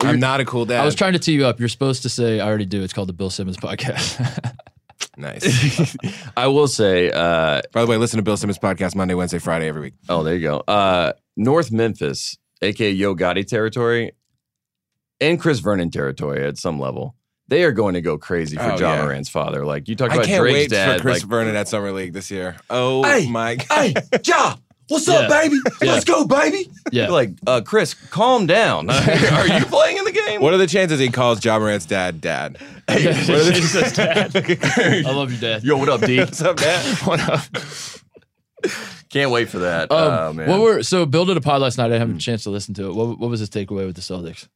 I'm not a cool dad. I was trying to tee you up. You're supposed to say, "I already do." It's called the Bill Simmons podcast. nice. I will say, uh, By the way, listen to Bill Simmons podcast Monday, Wednesday, Friday every week. oh, there you go. Uh, North Memphis, aka Yo Gotti territory, and Chris Vernon territory at some level. They are going to go crazy for Oh, John yeah. Morant's father. Like you talk I about can't Drake's wait dad. for Chris like, Vernon at Summer League this year. Oh Hey, my god. hey, Ja, what's Yeah. up, baby? Yeah. Let's go, baby. yeah, You're like, uh, Chris, calm down. are you playing in the game? What are the chances he calls Ja Morant's dad dad? He says, "Dad." I love you, Dad. Yo, what up, D? What's up, dad? What up? Can't wait for that. Um, oh man. What were so Bill did a pod last night? I didn't have a chance to listen to it. What, what was his takeaway with the Celtics?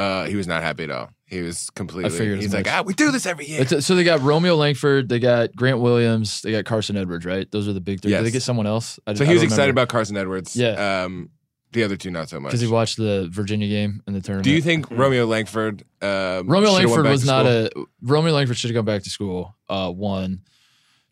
Uh, he was not happy at all. He was completely. I figured as he's like, ah, we do this every year. It's- so they got Romeo Langford, they got Grant Williams, they got Carson Edwards, right? Those are the big three. Did they get someone else? I, so he was excited about Carson Edwards. Yeah. Um, the other two not so much. because he watched the Virginia game in the tournament. do you think Romeo Langford? Um, Romeo should've Langford went back was to not school? a Romeo Langford should have gone back to school. Uh, one,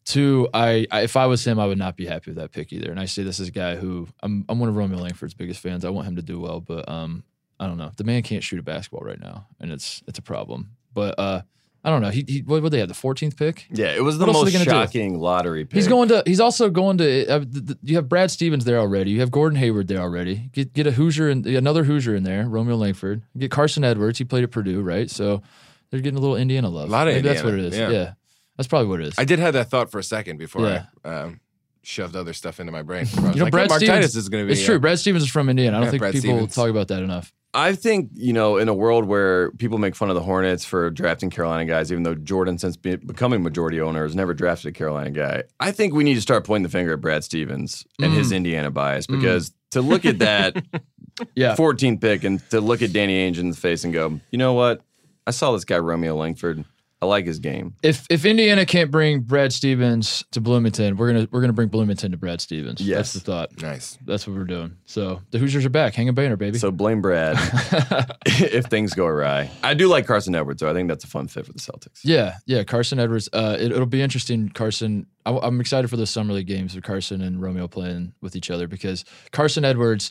two. I, I if I was him, I would not be happy with that pick either. And I say this as a guy who I'm I'm one of Romeo Langford's biggest fans. I want him to do well, but um, I don't know. The man can't shoot a basketball right now, and it's it's a problem. But uh, I don't know. He, he what would they have the 14th pick? yeah, it was the most gonna do? shocking lottery pick. He's going to. He's also going to. Uh, th- th- you have Brad Stevens there already. You have Gordon Hayward there already. Get get a Hoosier and another Hoosier in there. Romeo Langford. Get Carson Edwards. He played at Purdue, right? So they're getting a little Indiana love. A lot of Maybe that's what it is. Yeah. Yeah. that's probably what it is. I did have that thought for a second before Yeah. I um, shoved other stuff into my brain. You know, like, Brad Mark Stevens is going to be. It's true. Brad Stevens is from Indiana. I don't Yeah, think Brad people Stevens. talk about that enough. I think you know, in a world where people make fun of the Hornets for drafting Carolina guys, even though Jordan, since be- becoming majority owner, has never drafted a Carolina guy. I think we need to start pointing the finger at Brad Stevens and his mm. Indiana bias mm. because to look at that Yeah. 14th pick and to look at Danny Ainge in the face and go, you know what? I saw this guy Romeo Langford. I like his game. if if Indiana can't bring Brad Stevens to Bloomington, we're gonna we're gonna bring Bloomington to Brad Stevens. Yes. That's the thought. Nice. That's what we're doing. So the Hoosiers are back. Hang a banner, baby. So blame Brad if things go awry. I do like Carson Edwards, though. I think that's a fun fit for the Celtics. Yeah, yeah. Carson Edwards. Uh, it, it'll be interesting. Carson. I, I'm excited for the summer league games with Carson and Romeo playing with each other because Carson Edwards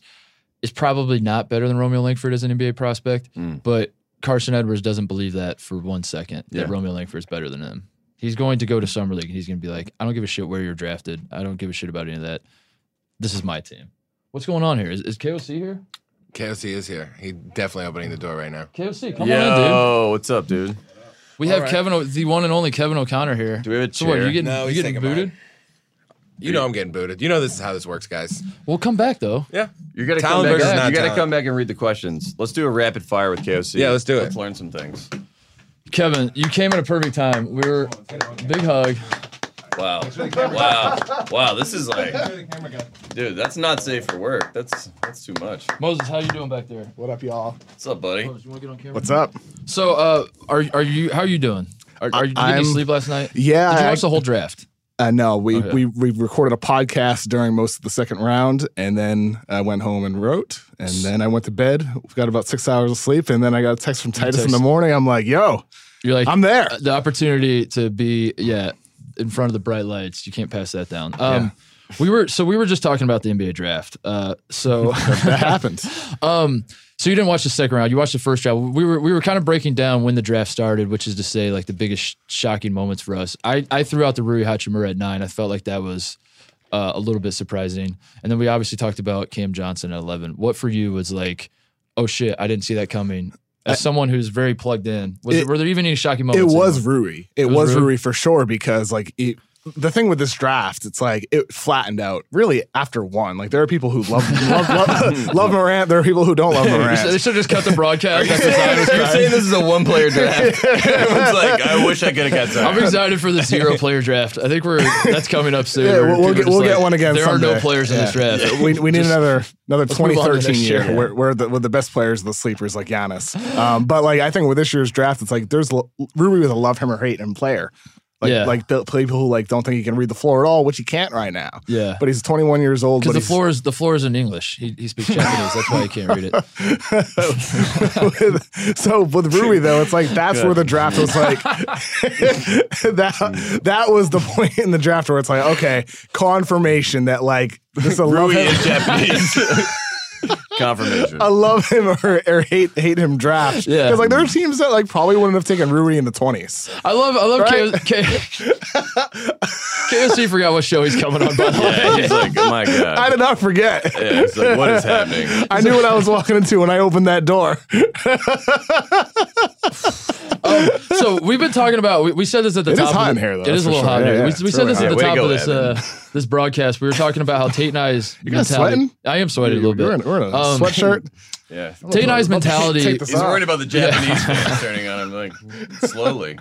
is probably not better than Romeo Langford as an NBA prospect, Mm. but Carson Edwards doesn't believe that for one second Yeah. that Romeo Langford is better than him. He's going to go to summer league and he's going to be like, I don't give a shit where you're drafted. I don't give a shit about any of that. This is my team. What's going on here? Is, is KOC here? KOC is here. He's definitely opening the door right now. KOC, come on in, dude. Yo, what's up, dude? We have right. Kevin, the one and only Kevin O'Connor here. Do we have a So what? chair? You getting, No, you he's getting booted? mine. You know I'm getting booted. You know this is how this works, guys. We'll come back though. Yeah. You got to come back. versus You not got to talent. come back and read the questions. Let's do a rapid fire with KOC. Yeah, let's do it. Let's learn some things. Kevin, you came at a perfect time. We were big hug. Wow, wow, wow. This is like, dude, that's not safe for work. That's that's too much. Moses, how you doing back there? What up, y'all? What's up, buddy? Moses, you want to get on camera? What's up? So, uh, are are you? How are you doing? Are, are you did you I'm- sleep last night? Yeah, Did you I- watch the whole draft? Uh, no, we, Okay. we we recorded a podcast during most of the second round, and then I went home and wrote, and then I went to bed. Got about six hours of sleep, and then I got a text from Titus in the morning. I'm like, "Yo, You're like I'm there." the opportunity to be yeah in front of the bright lights. You can't pass that down. Um, we were so we were just talking about the NBA draft. Uh, so that happened. Um, so you didn't watch the second round. You watched the first round. We were we were kind of breaking down when the draft started, which is to say, like the biggest sh- shocking moments for us. I I threw out the Rui Hachimura at nine. I felt like that was uh, a little bit surprising. And then we obviously talked about Cam Johnson at eleven. What for you was like, oh shit, I didn't see that coming. As someone who's very plugged in, was, It- were there even any shocking moments? It was anymore? Rui. It, was was Rui? Rui for sure because like it, the thing with this draft, it's like it flattened out really after one. Like there are people who love love, love, love Morant. There are people who don't love Morant. they should just cut the broadcast. That's excited. You're saying this is a one player draft. Everyone's like, I wish I could have got I'm excited for the zero player draft. I think we're that's coming up soon. Yeah, we'll- we'll get- we'll get one again There are no someday. players in this Yeah. draft. we, we need Just- another another Let's move on to 2013 year year. where, where the with the best players, the sleepers like Giannis. Um, but like I think with this year's draft, it's like there's l- Rui was a love him or hate him player. Like Yeah. like the people who like don't think he can read the floor at all, which he can't right now. Yeah. But he's 21 years old. Because the floor is the floor is in English. He, he speaks Japanese. That's why he can't read it. he's, so with Rui though, it's like that's where the draft was like that. That was the point in the draft where it's like okay, confirmation that like this I love Rui him. is Japanese. Confirmation. I love him or, or hate hate him draft. Yeah. because like there are teams that like probably wouldn't have taken Rui in the 20s. I love I love Right? K- K- KOC forgot what show he's coming on. By the yeah, way, he's like, oh my god. I did not forget. Yeah, it's like, what is happening? I knew what I was walking into when I opened that door. so we've been talking about. We, we said this at the It is top. It is hot of in here, though, It is a little for hot. sure. in here. Yeah, we we said really this at the Way top go, of this uh, this broadcast. We were talking about how Tate and I's guys mentality. sweating? I am sweating a little bit. We're in, we're in a Um, sweatshirt. Yeah. Tate and I's About to mentality. take this He's off. worried about the Japanese fans turning on him like slowly.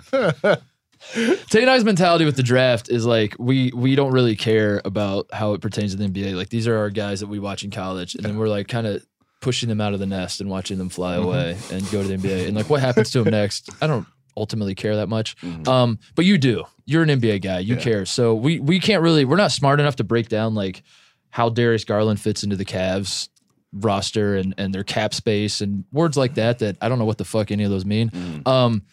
Tate and I's mentality with the draft is like we we don't really care about how it pertains to the NBA. Like these are our guys that we watch in college, and then we're like kind of pushing them out of the nest and watching them fly away and go to the NBA. And like what happens to them next, I don't ultimately care that much. Um, but you do. You're an NBA guy. You care. So we we can't really. We're not smart enough to break down like how Darius Garland fits into the Cavs roster and and their cap space and words like that that I don't know what the fuck any of those mean. Um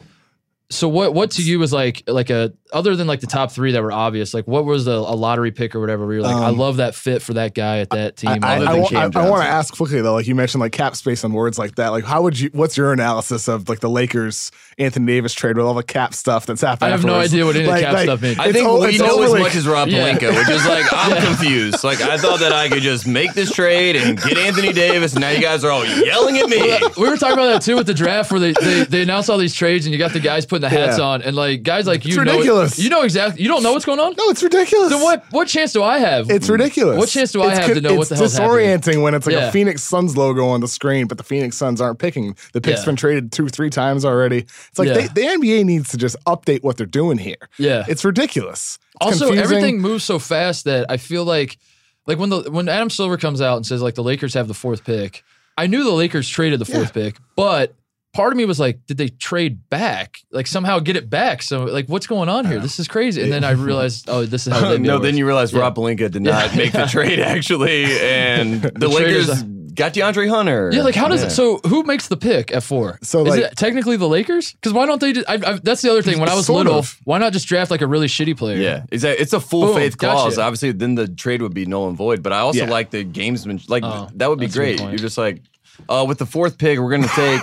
so what what to you was like like a other than like the top three that were obvious like what was the, a lottery pick or whatever where you're like I Um, love that fit for that guy at that team I, other I, than wa- Cam I, want to ask quickly though, like you mentioned, like cap space and words like that. Like, how would you? What's your analysis of like the Lakers Anthony Davis trade with all the cap stuff that's happening? I have no idea what any Like- cap like, stuff means. I think o- we it's know overly- as much as Rob Yeah. Pelinka, which is like I'm confused. Like I thought that I could just make this trade and get Anthony Davis, and now you guys are all yelling at me. we were talking about that too with the draft where they, they they announced all these trades and you got the guys putting the hats Yeah. on and like guys like you It's know ridiculous. You know exactly you don't know what's going on. No, it's ridiculous. Then what what chance do I have? It's ridiculous. What chance do I It's have co- to know what the hell's happening? disorienting when it's like Yeah. a Phoenix Suns logo on the screen, but the Phoenix Suns aren't picking. The pick's Yeah. been traded two, three times already. It's like Yeah. they, the NBA needs to just update what they're doing here. Yeah. It's ridiculous. It's also confusing. everything moves so fast that I feel like like when the when Adam Silver comes out and says like the Lakers have the fourth pick, I knew the Lakers traded the fourth pick, but part of me was like, did they trade back? Like somehow get it back? So like, what's going on here? This is crazy. And then I realized, oh, this is how they no, then you realize Yeah. Rob Pelinka did not make the trade actually, and the, trade Lakers is got DeAndre Hunter. Yeah, like how does Yeah. it? So who makes the pick at four? So, is it technically the Lakers? Because why don't they? Just, I, I, that's the other thing. When I was little, of. why not just draft like a really shitty player? Yeah, it's a, it's a full Boom, faith gotcha. clause. Obviously, then the trade would be null and void. But I also Yeah. like the gamesman. Like Oh, that would be that's a good great. You're just like, uh, with the fourth pick, we're gonna take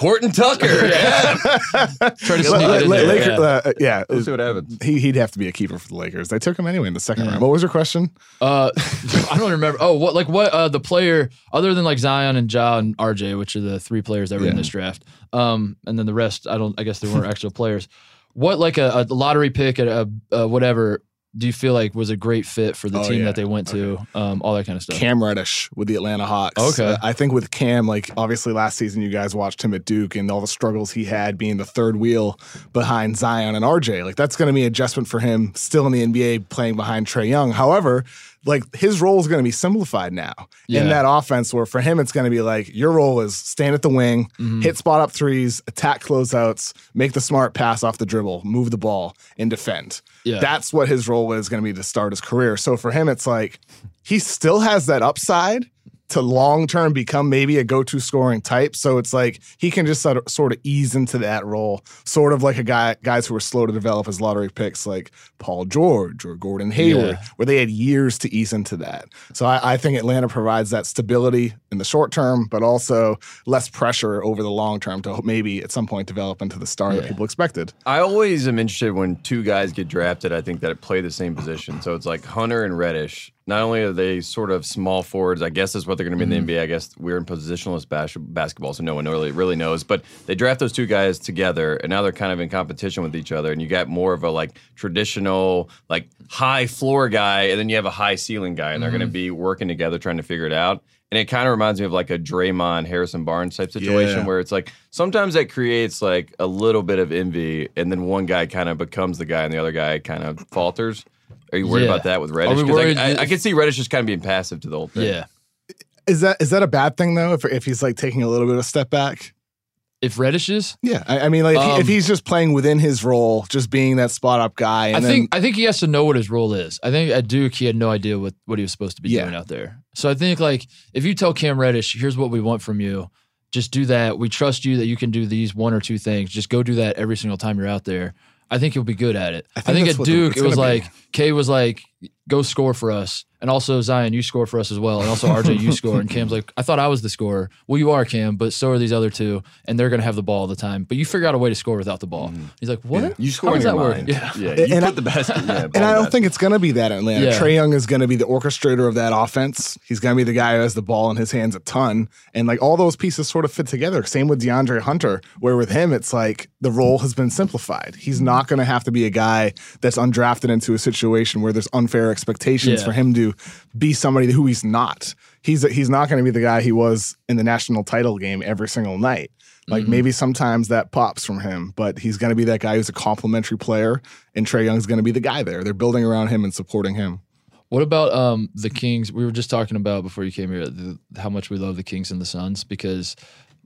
Horton Tucker. yeah, try to sneak it in there. Laker- yeah. uh, yeah. we'll see what happens. He, he'd have to be a keeper for the Lakers. They took him anyway in the second round. What was your question? Uh, I don't remember. Oh, what like what uh the player other than like Zion and Ja and RJ, which are the three players that were in this draft. Um, and then the rest, I don't. I guess there weren't actual players. What like a, a lottery pick at a, a whatever do you feel like was a great fit for the Oh, team yeah. that they went to? Um, all that kind of stuff. Cam Reddish with the Atlanta Hawks. Okay. Uh, I think with Cam, like obviously last season you guys watched him at Duke and all the struggles he had being the third wheel behind Zion and RJ. Like that's going to be an adjustment for him still in the NBA playing behind Trae Young. However, like his role is going to be simplified now Yeah. in that offense where for him it's going to be like your role is stand at the wing, Mm-hmm. hit spot up threes, attack closeouts, make the smart pass off the dribble, move the ball and defend. Yeah. That's what his role is going to be to start his career. So for him it's like he still has that upside to long term become maybe a go to scoring type. So it's like he can just sort of, sort of ease into that role, sort of like a guy guys who were slow to develop as lottery picks, like Paul George or Gordon Hayward, Yeah. where they had years to ease into that. So I, I think Atlanta provides that stability in the short term, but also less pressure over the long term to maybe at some point develop into the star that people expected. I always am interested when two guys get drafted. I think that play the same position. So it's like Hunter and Reddish. Not only are they sort of small forwards, I guess is what they're going to be in the mm-hmm. NBA. I guess we're in positionless bas- basketball, so no one really really knows. But they draft those two guys together, and now they're kind of in competition with each other. And you got more of a like traditional like high floor guy, and then you have a high ceiling guy, and they're going to mm-hmm. be working together trying to figure it out. And it kind of reminds me of like a Draymond Harrison Barnes type situation Yeah. where it's like sometimes that creates like a little bit of envy, and then one guy kind of becomes the guy, and the other guy kind of falters. Are you worried Yeah. about that with Reddish? Because I- I, I, can see Reddish just kind of being passive to the whole thing. Yeah. Is that is that a bad thing though? If if he's like taking a little bit of step back? If Reddish is, Yeah, I, I mean, like if, he, if Um, he's just playing within his role, just being that spot up guy, and I then think I think he has to know what his role is. I think at Duke he had no idea what what he was supposed to be Yeah. doing out there. So I think like if you tell Cam Reddish, here's what we want from you, just do that. We trust you that you can do these one or two things. Just go do that every single time you're out there. I think you'll be good at it. I think think, at what the- Duke it was gonna be. like Kay was like, go score for us. And also Zion, you score for us as well. And also RJ, you score. And Cam's like, I thought I was the scorer. Well, you are Cam, but so are these other two, and they're gonna have the ball all the time. But you figure out a way to score without the ball. Mm-hmm. He's like, what? You How score in does your that work? mind. Yeah. yeah. You And put I- the best. Yeah, And I don't think it's going to be that in Atlanta. Yeah. Trae Young is going to be the orchestrator of that offense. He's going to be the guy who has the ball in his hands a ton. And like all those pieces sort of fit together. Same with DeAndre Hunter, where with him, it's like the role has been simplified. He's mm-hmm. not going to have to be a guy that's undrafted into a situation where there's unfair expectations Yeah. for him to be somebody who he's not. He's he's not going to be the guy he was in the national title game every single night. Like Mm-hmm. maybe sometimes that pops from him, but he's going to be that guy who's a complimentary player, and Trae Young's going to be the guy there. They're building around him and supporting him. What about um the Kings? We were just talking about before you came here the, how much we love the Kings and the Suns because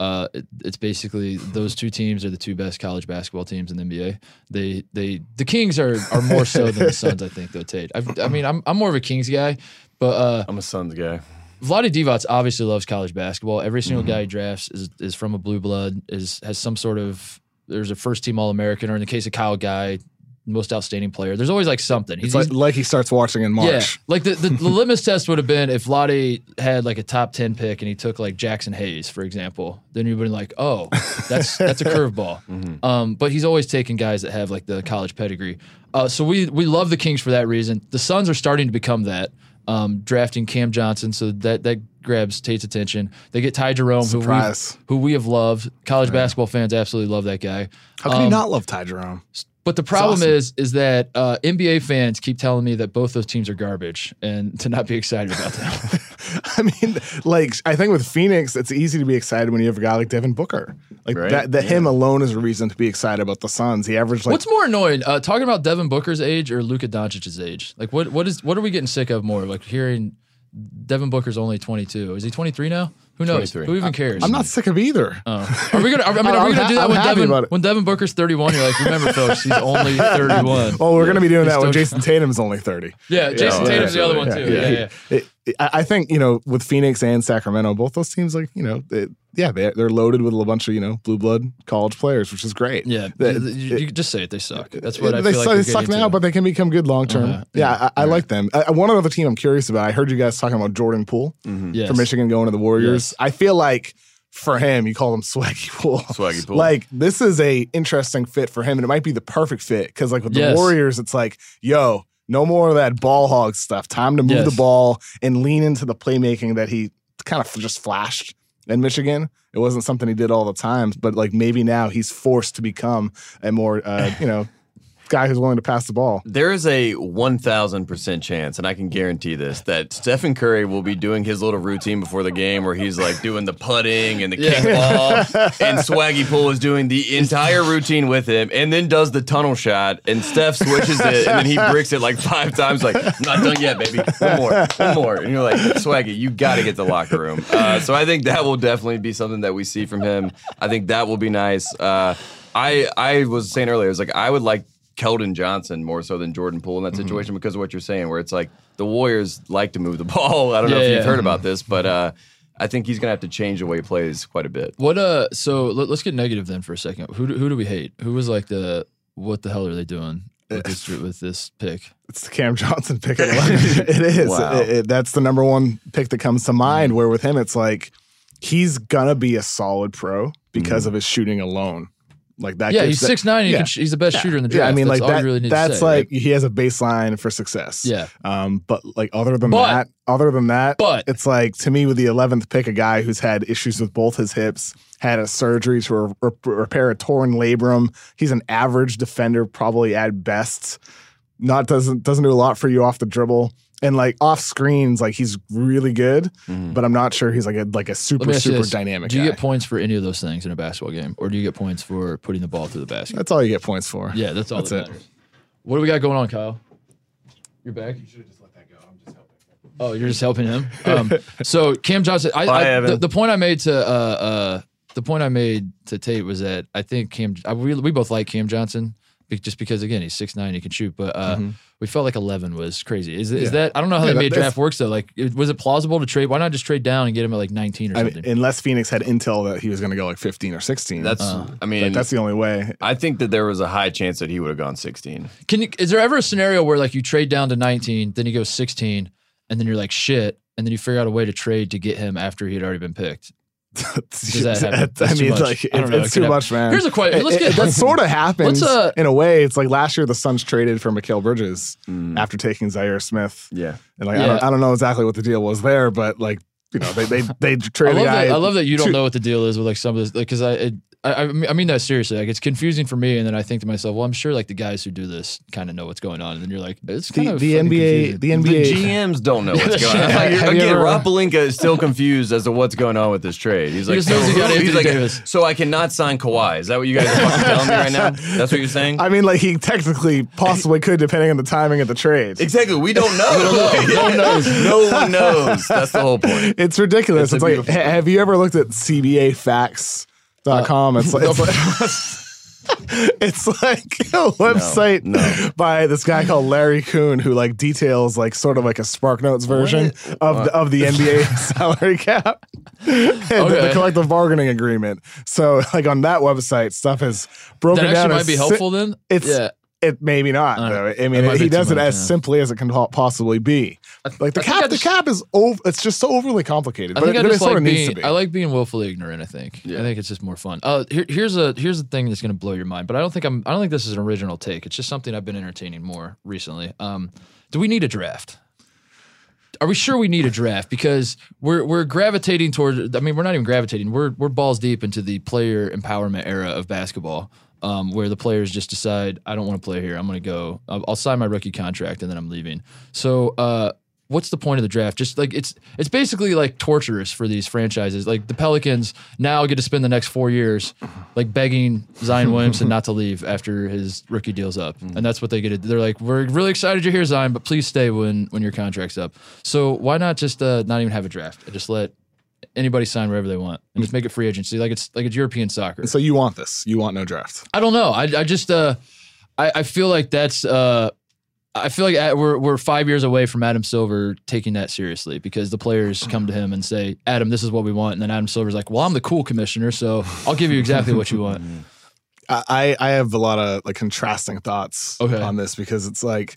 uh it, it's basically those two teams are the two best college basketball teams in the NBA. They they the Kings are are more so than the Suns. I think though Tate. I've, I mean I'm I'm more of a Kings guy, but uh I'm a Suns guy. Vlade Divac obviously loves college basketball. Every single Mm-hmm. guy he drafts is is from a blue blood. Is has some sort of there's a first team All American or in the case of Kyle Guy, most outstanding player. There's always like something. It's like, like he starts watching in March. yeah, like the, the, the litmus test would have been if Lottie had like a top ten pick and he took like Jaxson Hayes, for example. Then you'd been like, oh, that's that's a curveball. Mm-hmm. Um, but he's always taking guys that have like the college pedigree. Uh, so we we love the Kings for that reason. The Suns are starting to become that. Um, drafting Cam Johnson, so that that grabs Tate's attention. They get Ty Jerome, who we Surprise. who we have loved. College basketball fans absolutely love that guy. How can you Um, not love Ty Jerome? But the problem awesome. is, is that uh, NBA fans keep telling me that both those teams are garbage, and to not be excited about them. I mean, like I think with Phoenix, it's easy to be excited when you have a guy like Devin Booker. Like Right? that, that him alone is a reason to be excited about the Suns. He averaged like What's more annoying, uh, talking about Devin Booker's age or Luka Doncic's age? Like, what what is what are we getting sick of more? Like hearing Devin Booker's only twenty two. Is he twenty three now? Who knows? 23. Who even cares? I'm not sick of either. Oh. Are we gonna? I mean, are I'm we gonna do that when happy Devin it. when Devin Booker's 31? You're like, remember, folks, he's only 31. Well, we're going to be doing He's that when still- Jayson Tatum's only 30. Yeah, Jayson yeah, Tatum's the other one too. Yeah, yeah. It- it- I I think you know with Phoenix and Sacramento, both those teams like you know, it, yeah, they're, they're loaded with a bunch of you know blue blood college players, which is great. Yeah, The- you, you just say it. They suck. That's what I they feel suck, like. they suck now, to. but they can become good long term. Uh-huh. Yeah, I, I like them. Uh, one other team I'm curious about. I heard you guys talking about Jordan Poole Yes. for Michigan going to the Warriors. Yes. I feel like for him, you call him Swaggy Poole. Swaggy Poole. Like this is a interesting fit for him, and it might be the perfect fit because like with the Yes. Warriors, it's like, yo, no more of that ball hog stuff. Time to move Yes. the ball and lean into the playmaking that he kind of just flashed in Michigan. It wasn't something he did all the time, but like maybe now he's forced to become a more, uh, you know, guy who's willing to pass the ball. There is a 1000% chance, and I can guarantee this, that Stephen Curry will be doing his little routine before the game where he's like doing the putting and the kickball, and Swaggy Poole is doing the entire routine with him, and then does the tunnel shot, and Steph switches it, and then he bricks it like five times, like, I'm not done yet, baby. One more, one more. And you're like, Swaggy, you got to get the locker room. Uh, so I think that will definitely be something that we see from him. I think that will be nice. Uh, I I was saying earlier, I was like, I would like Keldon Johnson more so than Jordan Poole in that situation because of what you're saying, where it's like the Warriors like to move the ball. I don't know Yeah, if you've yeah. heard about this, but uh, I think he's gonna have to change the way he plays quite a bit. What uh? So let, us get negative then for a second. Who do, who do we hate? Who was like the what the hell are they doing with this with this pick? It's the Cam Johnson pick it is. Wow. It- it- that's the number one pick that comes to mind. Where with him, it's like he's gonna be a solid pro because of his shooting alone. Like that. Yeah, he's six nine. yeah. He's the best shooter in the draft. Yeah, I mean, that's like that. really that's say, like right? he has a baseline for success. Yeah. Um, but like other than But- that, other than that, But- it's like to me with the eleventh pick, a guy who's had issues with both his hips, had a surgery to re- re- repair a torn labrum. He's an average defender, probably at best. Not doesn't doesn't do a lot for you off the dribble. And like off screens, like he's really good, but I'm not sure he's like a like a super me ask you super this. dynamic. Do you guy. get points for any of those things in a basketball game, or do you get points for putting the ball through the basket? That's all you get points for. Yeah, that's all That's that it. matters. What do we got going on, Kyle? You're back. You should have just let that go. I'm just helping. Oh, you're just helping him. Um, so Cam Johnson, I, Bye, I, the, Evan. the point I made to uh, uh, the point I made to Tate was that I think Cam. I, we we both like Cam Johnson, be- just because again he's six nine, he can shoot. But uh, we felt like eleven was crazy. Is, is Mm-hmm. Yeah. that I don't know how Yeah, they that- made that's- draft works though. Like, it- was it plausible to trade? Why not just trade down and get him at like nineteen or I something? mean, unless Phoenix had intel that he was going to go like 15 or 16. That's, Uh, I mean, like, that's the only way. I think that there was a high chance that he would have gone 16. Can you, is there ever a scenario where like you trade down to 19, then he goes 16, and then you're like shit, and then you figure out a way to trade to get him after he had already been picked? That happen? I That's too mean, much. like I it- know. it's It could too happen. much, man. Here's a question. Let's It- get it- that sort of happens uh, in a way. It's like last year the Suns traded for Mikal Bridges after taking Zhaire Smith, Yeah. and like I, Mm. Don't, I don't know exactly what the deal was there, but like you know they they they I traded love the that. I love that you don't two- know what the deal is with like some of this, like because I, it, I, I mean- I mean that seriously. Like it's confusing for me, and then I think to myself, well, I'm sure like the guys who do this kind of know what's going on, and then you're like, it's kind the, of the NBA confusing. the The NBA GMs don't know what's going on. Like, again, ever- Rob Pelinka is still confused as to what's going on with this trade. He's like, just knows he got he's like, so I cannot sign Kawhi. Is that what you guys are fucking telling me right now? That's what you're saying? I mean, like he technically possibly could, depending on the timing of the trade. Exactly. We don't know. no one knows. no one knows. That's the whole point. It's ridiculous. It's It's, like, beautiful- have you ever looked at Uh, CBAFAQ.com? it's like, it's like, it's like a website no. by this guy called Larry Coon who like details like sort of like a Spark Notes version of the, of the NBA salary cap and the, the collective bargaining agreement. So like on that website, stuff is broken That down. actually might be si- helpful then. it's yeah. It maybe not Uh, though. I mean, might he be too does it much, as yeah. simply as it can possibly be. Like the I cap, I the just- cap is over. It's just so overly complicated. I but think it, I but it just sort like of needs to being. be. I like being willfully ignorant. I think. Yeah. I think it's just more fun. Uh, here, here's a here's the thing that's going to blow your mind. But I don't think I'm. I don't think this is an original take. It's just something I've been entertaining more recently. Um, do we need a draft? Are we sure we need a draft? Because we're we're gravitating toward. I mean, we're not even gravitating. We're we're balls deep into the player empowerment era of basketball, um, where the players just decide, I don't want to play here. I'm going to go. I'll, I'll sign my rookie contract and then I'm leaving. So, uh, what's the point of the draft? Just like it's it's basically like torturous for these franchises. Like the Pelicans now get to spend the next four years like begging Zion Williamson not to leave after his rookie deal's up, and that's what they get. To, they're like, we're really excited you're here, Zion, but please stay when when your contract's up. So why not just uh, not even have a draft just let anybody sign wherever they want and just make it free agency like it's like it's European soccer. so you want this? You want no draft? I don't know. I, I just uh, I, I feel like that's uh, I feel like uh, we're we're five years away from Adam Silver taking that seriously because the players come to him and say, Adam, this is what we want, and then Adam Silver's like, Well, I'm the cool commissioner, so I'll give you exactly what you want. I I have a lot of like contrasting thoughts Okay. on this because it's like.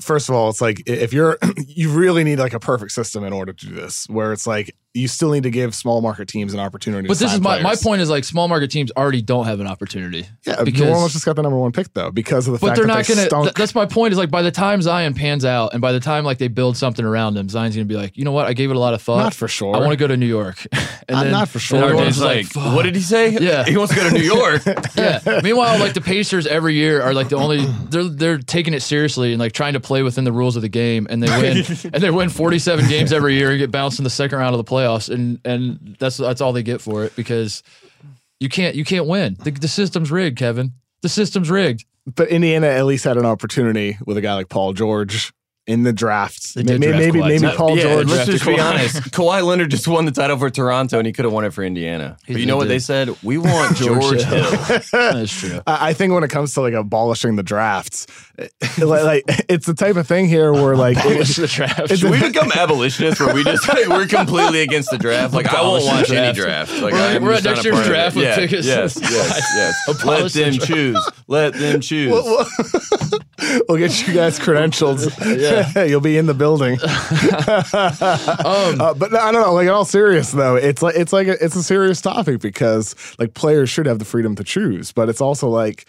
First of all, it's like if you're, you really need like a perfect system in order to do this. Where it's like you still need to give small market teams an opportunity. But to this sign is my, my point is like small market teams already don't have an opportunity. Yeah, because- New Orleans just got the number one pick though because of the But fact they're that not they gonna. stunk. th- that's my point. Is like by the time Zion pans out, and by the time like they build something around him, Zion's gonna be like, you know what? I gave it a lot of thought. Not for sure. I want to go to to New York. and Not- then, not for sure. and Or everyone's like, "Fuck." what did he say? Yeah. He wants to go to New York. yeah. Meanwhile, like the Pacers every year are like the only they're they're taking it seriously and like trying to play within the rules of the game, and they win and they win forty seven games every year and get bounced in the second round of the playoffs, and and that's that's all they get for it because you can't you can't win. The, the system's rigged, Kevin. The system's rigged. but Indiana at least had an opportunity with a guy like Paul George in the draft. They maybe draft maybe, maybe Paul yeah, George. let's just be honest. Kawhi Leonard just won the title for Toronto, and he could have won it for Indiana. He but you know what they said? We want George Hill. That's true. I think when it comes to like abolishing the drafts, like, it's the type of thing here where like Abolish the draft. Should we become abolitionists where we just like, we're completely against the draft? Like I won't watch any draft. draft. Like We're- I'm we're at next year's part of it. draft with yeah, Pickens. Yes, yes, yes. Let the them choose. Let them choose. we'll get you guys credentials. Yeah. You'll be in the building. Um, Uh, but no, I don't know. Like in all serious though, it's like it's like a, it's a serious topic because like players should have the freedom to choose, but it's also like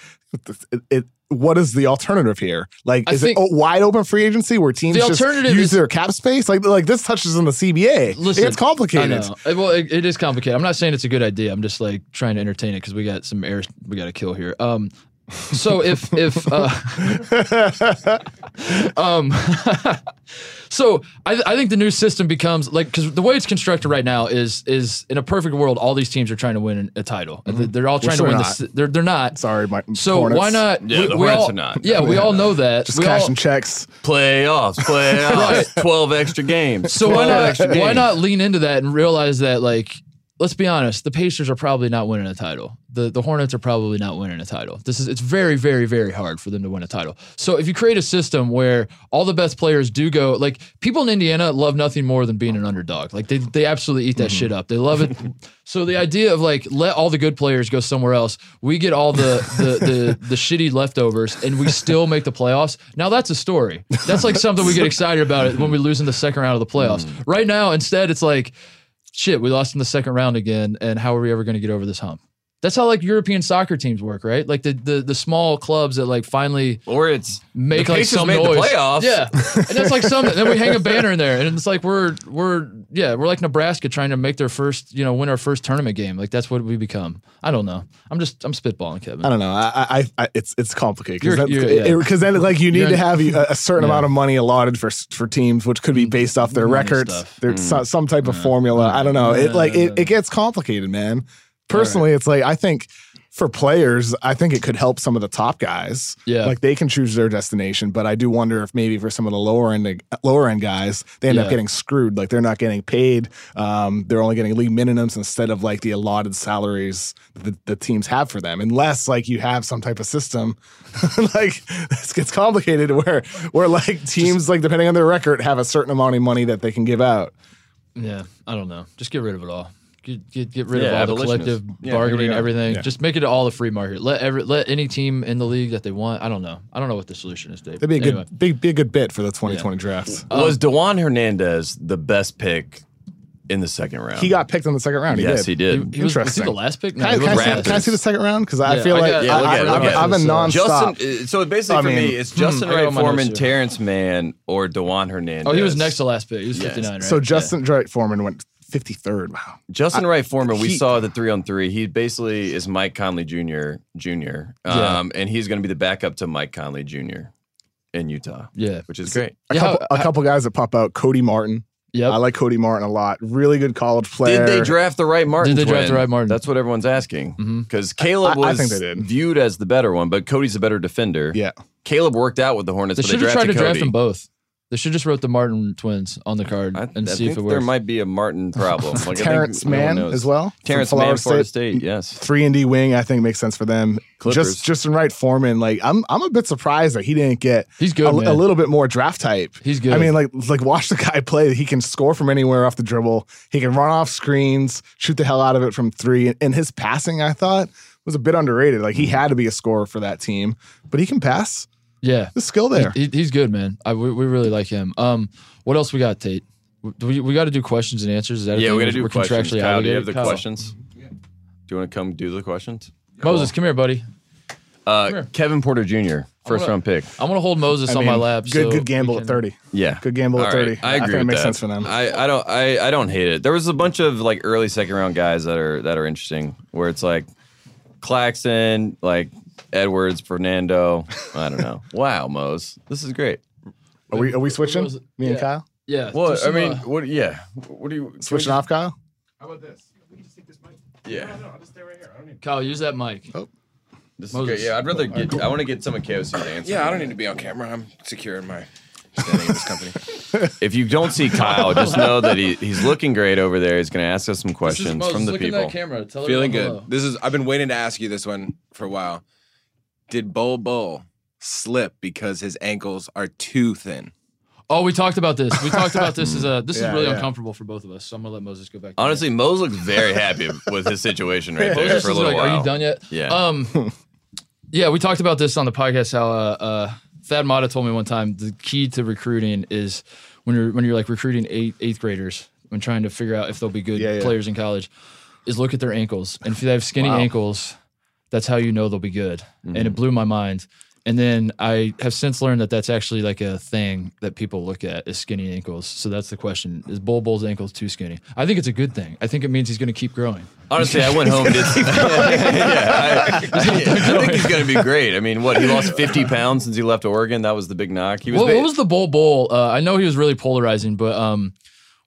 it. it what is the alternative here? Like, I is it a wide open free agency where teams The just use is- their cap space? Like, like this touches on the CBA. Listen, it's complicated. Well, it, it is complicated. I'm not saying it's a good idea. I'm just like trying to entertain it because we got some air we got to kill here. Um, so if if uh, um, so I I think the new system becomes like because the way it's constructed right now is is in a perfect world all these teams are trying to win a title. They're all trying to they're win. not. The, they're they're not. Sorry, my So Hornets. why not? Yeah, the we Hornets all, are not. Yeah, we all know that. just we all, cashing checks? Playoffs, playoffs, twelve extra games. So why not? Why not lean into that and realize that like let's be honest, the Pacers are probably not winning a title. The the Hornets are probably not winning a title. This is it's very very very hard for them to win a title. So if you create a system where all the best players do go, like people in Indiana love nothing more than being an underdog. Like they they absolutely eat that mm-hmm. shit up. They love it. so the idea of like let all the good players go somewhere else, we get all the the the, the shitty leftovers, and we still make the playoffs. Now that's a story. That's like something we get excited about it when we lose in the second round of the playoffs. Mm. Right now, instead, it's like shit, we lost in the second round again, and how are we ever going to get over this hump? That's how like European soccer teams work, right? Like the the the small clubs that like finally Or it's make like some made noise. the playoffs. Yeah, and that's like some. then we hang a banner in there, and it's like we're we're yeah we're like Nebraska trying to make their first you know win our first tournament game. Like that's what we become. I don't know. I'm just I'm spitballing, Kevin. I don't know. I, I, I it's it's complicated because You're- yeah. 'cause then like you need You're- to have a, a certain Yeah. amount of money allotted for for teams, which could be mm. based off their Money records. stuff. There's mm. some, some type of formula. I don't know. It like it, it gets complicated, man. Personally, it's like I think for players, I think it could help some of the top guys. Yeah. like they can choose their destination, but I do wonder if maybe for some of the lower end lower end guys, they end up getting screwed. Like they're not getting paid. Um, they're only getting league minimums instead of like the allotted salaries that the, teams have for them. Unless like you have some type of system, like this gets complicated where where like teams like depending on their record have a certain amount of money that they can give out. Yeah, I don't know. Just get rid of it all. Get get, get rid Yeah, of all the collective Yeah, bargaining, everything. Yeah. Just make it all the free market. Let every let any team in the league that they want. I don't know. I don't know what the solution is, Dave. That'd be a good Anyway. big be a good bit for the 2020 draft. Um, was Dewan Hernandez the best pick in the second round? He got picked in the second round. He yes, did. he He, did. he was, was he the last pick? No, Can I, can, I see, the can I see the second round? Because I Yeah, feel I like got- yeah, I, look at I, it, I've, I've been it. nonstop. Justin. Uh, so basically I for me, it's Justin hmm, I got Wright on Foreman. Terrence Mann, or Dewan Hernandez. Oh, he was next to last pick. He was Yes. 59, right? So Justin Wright Foreman went 53rd. Wow. Justin Wright Foreman, we he- saw the three on three. He basically is Mike Conley Jr. Jr. Yeah. Um, and he's going to be the backup to Mike Conley Jr. in Utah, Yeah. which is great. A Yeah, couple, how- a couple guys that pop out. Cody Martin. Yep. I like Cody Martin a lot. Really good college player. Did they draft the right Martin? Did they draft twin? the right Martin? That's what everyone's asking. Because Caleb I- I was think they did. viewed as the better one, but Cody's a better defender. Yeah. Caleb worked out with the Hornets, They but should have tried drafted to draft them both. They should just wrote the Martin twins on the card I, and I see think if it works. there might be a Martin problem. Like, I think Terrence no Mann as well. Terrence Florida Mann, Florida State. Yes. Three and D wing, I think makes sense for them. Clippers. Just Justin Wright Foreman, like I'm I'm a bit surprised that he didn't get He's good, a, a little bit more draft type. He's good. I mean, like like watch the guy play. He can score from anywhere off the dribble. He can run off screens, shoot the hell out of it from three. And his passing, I thought, was a bit underrated. Like he Mm. had to be a scorer for that team, but he can pass. Yeah. The skill there. He, he's good, man. I, we, we really like him. Um, what else we got, Tate? Do we we got to do questions and answers. Is that a Yeah, we got to do We're questions. contractually Kyle, do you have the Kyle. questions? Do you want to come do the questions? Moses, come here, buddy. Uh, here. Kevin Porter Jr., first gonna- round pick. I'm gonna hold Moses I on my lap. Good so good gamble we at 30. Yeah, Good gamble at 30. I I agree think it makes that. sense for them. I, I don't I, I don't hate it. There was a bunch of like early second round guys that are that are interesting where it's like Claxton, like Edwards, Fernando. I don't know. wow, Mose, this is great. Are we are we switching? was it? Me and Kyle? Yeah. do What I mean, uh, what? Yeah, what are you Switching off, Kyle? How about this? We can just take this mic. Yeah, I'll just stay right here. I don't need. Kyle, use that mic. this is great. Yeah, I'd rather get. I want to get some of KOC's answers. Yeah, I don't need to be on camera. I'm secure in my standing in this company. If you don't see Kyle, just know that he, he's looking great over there. He's going to ask us some This is questions Moses. from the Look people. in that camera. Tell Feeling good. hello. This is. I've been waiting to ask you this one for a while. Did Bol Bol slip because his ankles are too thin? Oh, we talked about this. We talked about this. Is a this Yeah, is really yeah. uncomfortable for both of us. So I'm gonna let Moses go back. to Honestly, Mose looks very happy with his situation right there Moses for a little like, while. Are you done yet? Yeah. Um, yeah, we talked about this on the podcast. How uh, uh, Thad Matta told me one time the key to recruiting is when you're when you're like recruiting eighth eighth graders when trying to figure out if they'll be good Yeah, yeah. players in college is look at their ankles and if they have skinny Wow. ankles, that's how you know they'll be good. Mm-hmm. And it blew my mind. And then I have since learned that that's actually like a thing that people look at is skinny ankles. So that's the question: Is Bol Bol's ankles too skinny? I think it's a good thing. I think it means he's going to keep growing. Honestly, I went home. Did, yeah, I, I think he's going to be great. I mean, what he lost 50 pounds since he left Oregon. That was the big knock. He was. What, what was the Bol Bol? Uh, I know he was really polarizing, but um,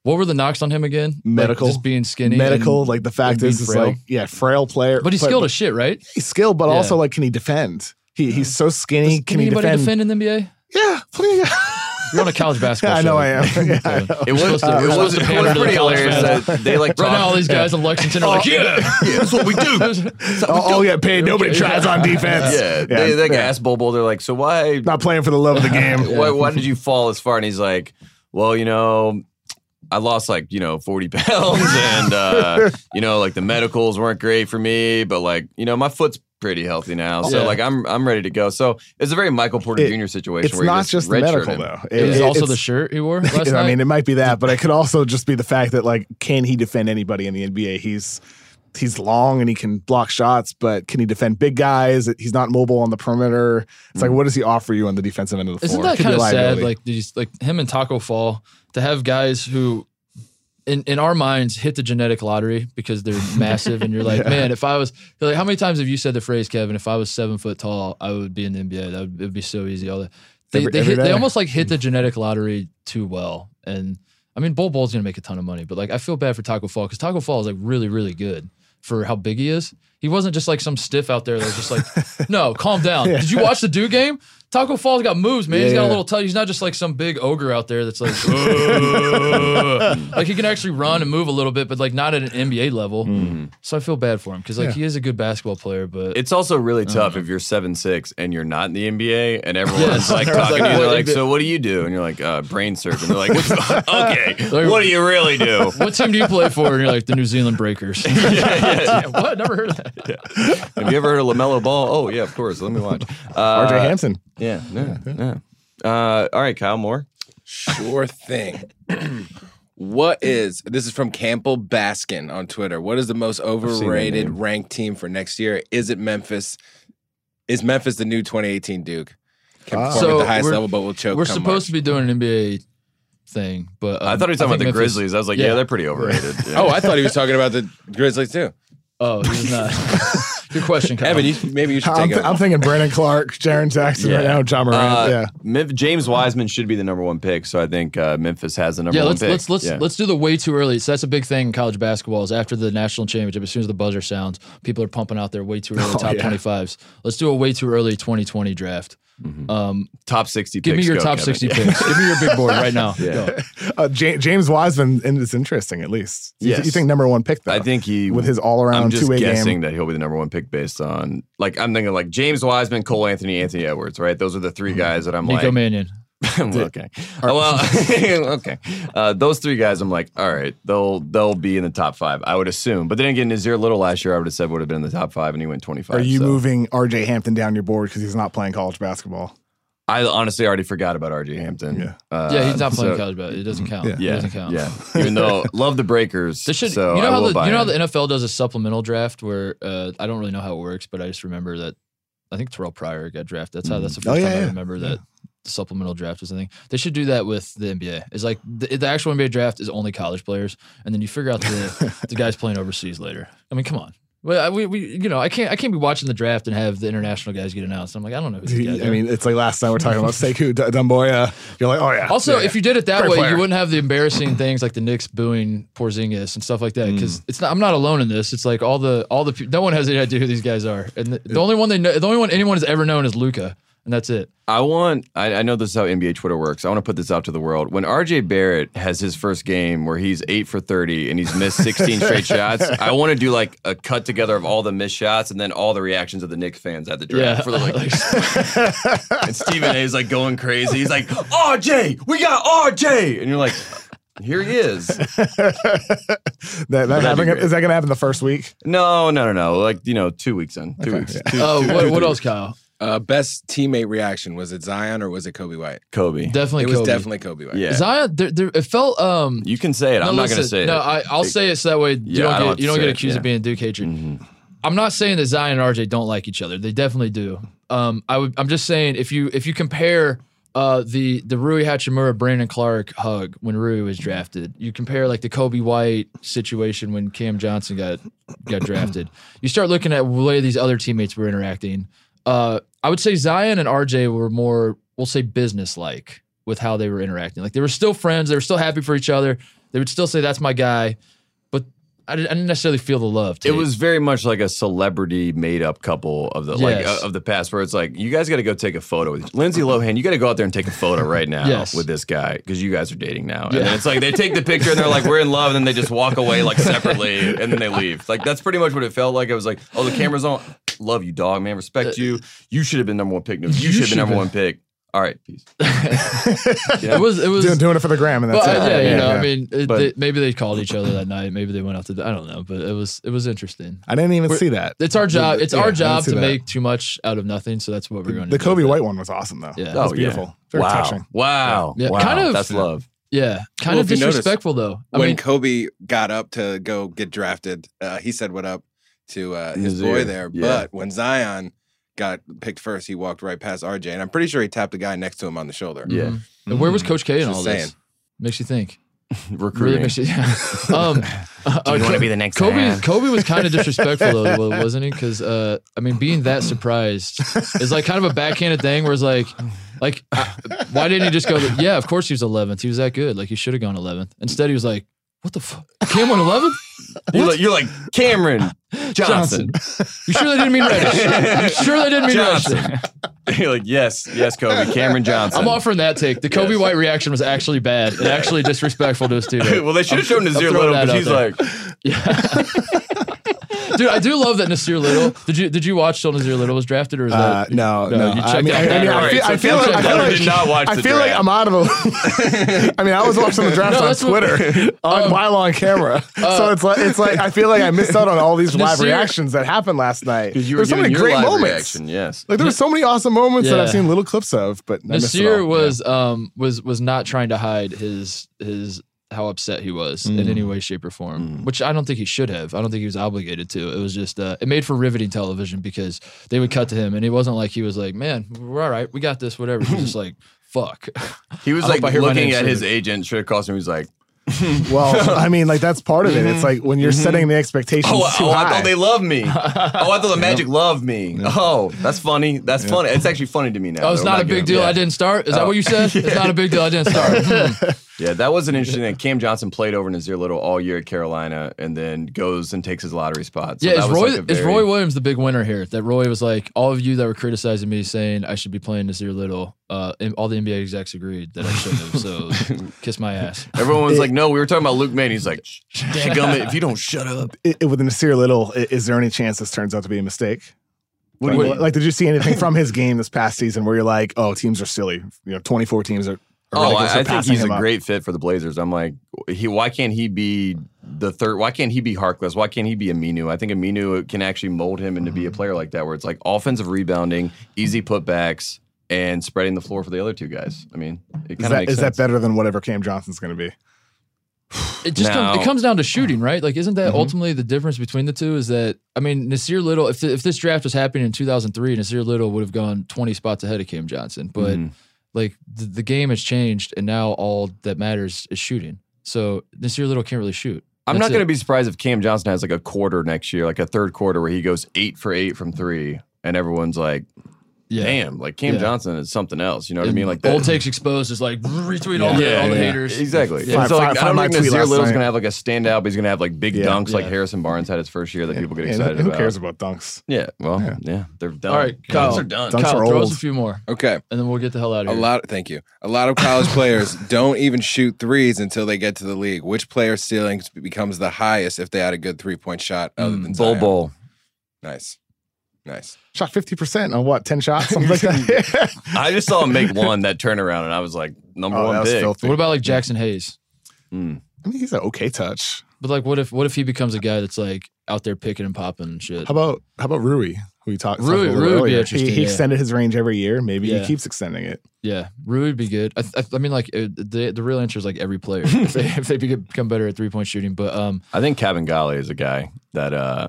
what were the knocks on him again? Like, Medical. just being skinny. Medical, and- like the fact is, is like, yeah, frail player. but he's skilled as shit, right? He's skilled, but Yeah. also like, can he defend? He he's so skinny. Can, can he anybody defend? defend in the NBA? Yeah, plenty You're on a college basketball. show. I know. I am. Yeah, I So know. It was, We're supposed to- it we're was, to it was the pretty college hilarious that they like Right now, all these guys in Lexington are oh, like, yeah, yeah, that's what we do. Oh, all get paid. Nobody tries on defense. Yeah, they like yeah. asked Bobo. They're like, so why, Not playing for the love of the game. why, why did you fall as far? And he's like, well, you know. I lost like, you know, 40 pounds and, uh, you know, like the medicals weren't great for me, but like, you know, my foot's pretty healthy now. So Yeah. like, I'm, I'm ready to go. So it's a very Michael Porter It- Jr. situation It's where you not just the medical him. though. It was It- also the shirt he wore last I night. mean, it might be that, but it could also just be the fact that like, can he defend anybody in the NBA? He's he's long and he can block shots, but can he defend big guys? He's not mobile on the perimeter. It's like, what does he offer you on the defensive end of the Isn't floor? that Could be kind of sad? liability. Like these, like him and Taco Fall to have guys who, in in our minds, hit the genetic lottery because they're massive, and you're like, man, if I was like, how many times have you said the phrase, Kevin? If I was seven foot tall, I would be in the NBA. That would it'd be so easy. All that they Every- they, every hit, they almost like hit the mm. genetic lottery too well, and I mean, Bol Bol's gonna make a ton of money, but like I feel bad for Taco Fall because Taco Fall is like really really good for how big he is. He wasn't just like some stiff out there that was just like, no, calm down. Did you watch the Duke game? Taco Fall's got moves, man. He's got a little touch. He's not just like some big ogre out there that's like, like he can actually run and move a little bit, but like not at an NBA level. So I feel bad for him because like he is a good basketball player, but It's also really tough if you're seven six and you're not in the NBA and everyone's Yes. like talking like, to you. They're like, "So what do you do?" And you're like, uh, "Brain surgeon." They're like, "Okay, what do you really do?" what team do you play for? And you're like the New Zealand Breakers. yeah, What? Never heard of that. Have you ever heard of LaMelo Ball? Oh yeah, of course. Let me watch. Uh, RJ Hampton. Yeah, yeah, yeah. Uh, all right, Kyle Moore. Sure thing. what is this is from Campbell Baskin on Twitter. What is the most overrated ranked team for next year? Is it Memphis? Is Memphis the new 2018 Duke? Can Ah. perform So at the highest we're- level, but will choke. We're come supposed to be doing an NBA thing, but I um, thought he was talking about the Memphis- Grizzlies. I was like, yeah, Yeah. they're pretty overrated. Yeah. Oh, I thought he was talking about the Grizzlies too. Oh, he's not. Good question, Kyle. Evan, you, maybe you should I'm, take th- it. I'm thinking Brandon Clarke, Jaren Jackson right now, Ja Morant. Uh, yeah. Memphis, James Wiseman should be the number one pick, so I think uh, Memphis has the number yeah, one let's pick. let's let's Yeah. let's do the way too early. So that's a big thing in college basketball. Is after the national championship, as soon as the buzzer sounds, people are pumping out their way too early Oh, top yeah. twenty fives. Let's do a way too early 2020 draft. Um, top sixty. give me your Go, top Kevin. 60 picks. Give me your big board right now. Yeah. Uh, Ja- James Wiseman and it's interesting at least. You, th- you think number one pick though? I think he with his all around. I'm around just two way guessing that he'll be the number one pick based on like I'm thinking like James Wiseman, Cole Anthony, Anthony Edwards, right? Those are the three guys that I'm Nico like Mannion. okay. Uh, well, okay. Uh, those three guys, I'm like, all right, they'll they'll be in the top five, I would assume. But then again, Nassir Little last year, I would have said would have been in the top five, and he went 25. Are you so. moving RJ Hampton down your board because he's not playing college basketball? I honestly already forgot about RJ Hampton. Yeah. Uh, yeah, he's not playing so- college basketball. It doesn't count. Yeah. It doesn't count. yeah. Even though love the Breakers, This should, so you know I how will the buy you know how the NFL does a supplemental draft where uh, I don't really know how it works, but I just remember that I think Terrell Pryor got drafted. That's how that's the Oh, first yeah, time I yeah. remember that the supplemental draft was a thing. They should do that with the NBA. It's like the, the actual NBA draft is only college players, and then you figure out the the guys playing overseas later. I mean, come on. Well, I- we, we, you know, I can't, I can't be watching the draft and have the international guys get announced. I'm like, I don't know who these guys I are. mean, it's like last time we are talking about Sekou D- Doumbouya. You're like, oh yeah. Also, yeah. if you did it that Great way, player. you wouldn't have the embarrassing things like the Knicks booing Porzingis and stuff like that. Mm. Because it's not. I'm not alone in this. It's like all the all the pe- no one has any idea who these guys are, and the, the only one they know, the only one anyone has ever known is Luka, and that's it. I want. I, I know this is how NBA Twitter works. I want to put this out to the world. When RJ Barrett has his first game where he's eight for thirty and he's missed sixteen straight shots, I want to do like a cut together of all the missed shots and then all the reactions of the Knicks fans at the draft. Yeah. For the, like, and Stephen A. is like going crazy. He's like, RJ, we got RJ, and you're like, here he is. that, that be happening, is that going to happen the first week? No, no, no, no. Like you know, two weeks in, two weeks. Two, Oh, two- what, two, what else. Kyle? Uh, best teammate reaction was it Zion or was it Coby White? Coby. Definitely, it was Coby. definitely Coby White. Yeah. Zion. There, there, it felt. Um, You can say it. no, I'm not going to say no, it. No, I, I'll say it so that way you Yeah, don't don't get you don't say get it, accused yeah. of being a Duke hatred. Mhm. I'm not saying that Zion and RJ don't like each other. They definitely do. Um, I would. I'm just saying if you if you compare uh, the the Rui Hachimura Brandon Clarke hug when Rui was drafted, you compare like the Coby White situation when Cam Johnson got got drafted. You start looking at the way these other teammates were interacting. Uh, I would say Zion and RJ were more, we'll say, business like with how they were interacting. Like they were still friends. They were still happy for each other. They would still say, "That's my guy." But I didn't, I didn't necessarily feel the love. It was very much like a celebrity made up couple of the like uh, of the past, where it's like you guys got to go take a photo with Lindsay Lohan. You got to go out there and take a photo right now Yes. with this guy because you guys are dating now. And Yeah. it's like they take the picture and they're like we're in love, and then they just walk away like separately, and then they leave. Like that's pretty much what it felt like. It was like, oh, the camera's on. Love you, dog, man. Respect you. You should have been number one pick. No, you, Uh, You should have been number have one pick. All right, peace. It was. It was. doing, doing it for the gram, and that's well, it. yeah, you know, I mean, it, But- they, maybe they called each other that night. Maybe they went out to. I don't know, but it was it was interesting. I didn't even see that. It's our job. It's Yeah, our job to that. make too much out of nothing. So that's what we're going to The do. Coby. White one was awesome though. Yeah. that was Oh, yeah. beautiful. Very wow. touching. Wow. Yeah, wow. kind of- That's love. Yeah, kind Well, of if you notice, disrespectful though. I when mean, Coby got up to go get drafted, uh, he said what up to uh, his Nassir, boy there. yeah. But when Zion got picked first, he walked right past RJ, and I'm pretty sure he tapped the guy next to him on the shoulder. Yeah. mhm. And where was Coach K in Just all saying. this? Makes you think. Recruiting. Really makes you. Yeah. um, Do you want to be the next Kobe, Zion? Coby was kind of disrespectful though, wa- wasn't he? Because uh, I mean, being that surprised is like kind of a backhanded thing. Where it's like, like, uh, why didn't he just go? Yeah, of course he was 11th. He was that good. Like he should have gone 11th. Instead, he was like, what the fuck? Cam went 11th? You're like, you're like Cameron Johnson. You sure they didn't mean Reddish? You sure they didn't mean Johnson. Reddish? you're like, yes, yes, Coby, Cameron Johnson. I'm offering that take. The Coby Yes. White reaction was actually bad and actually disrespectful to his teammate. well, they should have shown I'm Nassir throwing Little, but he's like, Dude, I do love that Nassir Little. Did you did you watch till Nassir Little was drafted or is Uh, that no, No, no. you I checked mean, out I, I mean, I feel, so I feel Kevin like, I feel like did not watch I the feel like. I'm out of. A, I mean, I was watching the draft No, on that's what- Twitter on while on camera, so it's like it's like I feel like I missed out on all these live reactions that happened last night. you were There's so many great moments. reaction. Yes. Like there were so many awesome moments that I've seen little clips of, but I missed it Nassir was um was was not trying to hide his his how upset he was in Mm. any way, shape, or form. Mm. Which I don't think he should have. I don't think he was obligated to. It was just uh, it made for riveting television because they would cut to him and it wasn't like he was like, "Man, we're all right, we got this, whatever." He was just like, "Fuck." He was like hope I hear my looking at his agent. Should have cost him. He was like, Well, I mean, like that's part of it. It's like when you're setting the expectations oh, too oh, high. I thought they loved me. oh, I thought the Magic loved me. Oh, that's funny. That's funny. It's actually funny to me now. Oh, it's though. not a I'm big deal. yeah. I didn't start. Is that Oh. what you said? It's not a big deal. I didn't start. Yeah, that was an interesting thing. Cam Johnson played over Nassir Little all year at Carolina, and then goes and takes his lottery spot. So yeah, that is was Roy like a is Roy Williams the big winner here? That Roy was like, all of you that were criticizing me saying I should be playing Nassir Little, uh, and all the NBA execs agreed that I shouldn't have. So kiss my ass. Everyone was like, "No, we were talking about Luke Maye." And he's like, "Gummit, if you don't shut up." I- I- with Nassir Little, i- is there any chance this turns out to be a mistake? What do like, like, did you see anything from his game this past season where you're like, oh, teams are silly? You know, 24 teams are. Are Oh, ridiculous I, I think he's a up. great fit for the Blazers. I'm like, he. Why can't he be the third? Why can't he be Harkless? Why can't he be Aminu? I think Aminu can actually mold him into be Mm-hmm. a player like that, where it's like offensive rebounding, easy putbacks, and spreading the floor for the other two guys. I mean, it Is kind of makes is sense. that better than whatever Cam Johnson's going to be? It just comes, Now- it comes down to shooting, right? Like, isn't that Mhm. ultimately the difference between the two? Is that I mean, Nassir Little, if the, if this draft was happening in 2003, Nassir Little would have gone 20 spots ahead of Cam Johnson, but Mhm. Like the, the game has changed, and now all that matters is shooting. So Nassir Little can't really shoot. I'm That's not going to be surprised if Cam Johnson has like a quarter next year, like a third quarter where he goes eight for eight from three, and everyone's like, Yeah. "Damn, like Cam Yeah. Johnson is something else." You know what I mean? Like old takes exposed is like retweet all, the, Yeah, all the yeah. haters. Exactly. Yeah. And so, Find- like, I find don't my think tweet Nassir last Little's going to have like a standout, but he's going to have like big Yeah. dunks like Harrison Barnes had his first year that people get Yeah, excited who about. cares about dunks? Yeah, well, Yeah. yeah, they're done. All right, Dunks are done. Dunks Kyle, are throw us a few more, Okay. and then we'll get the hell out of here. A here. lot. Thank you. A lot of college players don't even shoot threes until they get to the league. Which player's ceiling becomes the highest if they had a good three point shot other Mm, than Bull Zion? Bull. Nice, nice. Shot 50% on what, 10 shots? Something like that. I just saw him make one that turnaround, and I was like, number oh, that one was pick. filthy. What about like Jaxson Hayes? Mm. I mean, he's an okay touch. But like, what if what if he becomes a guy that's like out there picking and popping and shit? How about how about Rui, who we talked Rui- talked about Rui would be earlier? interesting, He, he yeah. extended his range every year. Maybe Yeah. he keeps extending it. Yeah, Rui would be good. I, I, I mean, like it, the the real answer is like every player if they if they become better at three point shooting. But um, I think Kevin Kabengele is a guy that uh,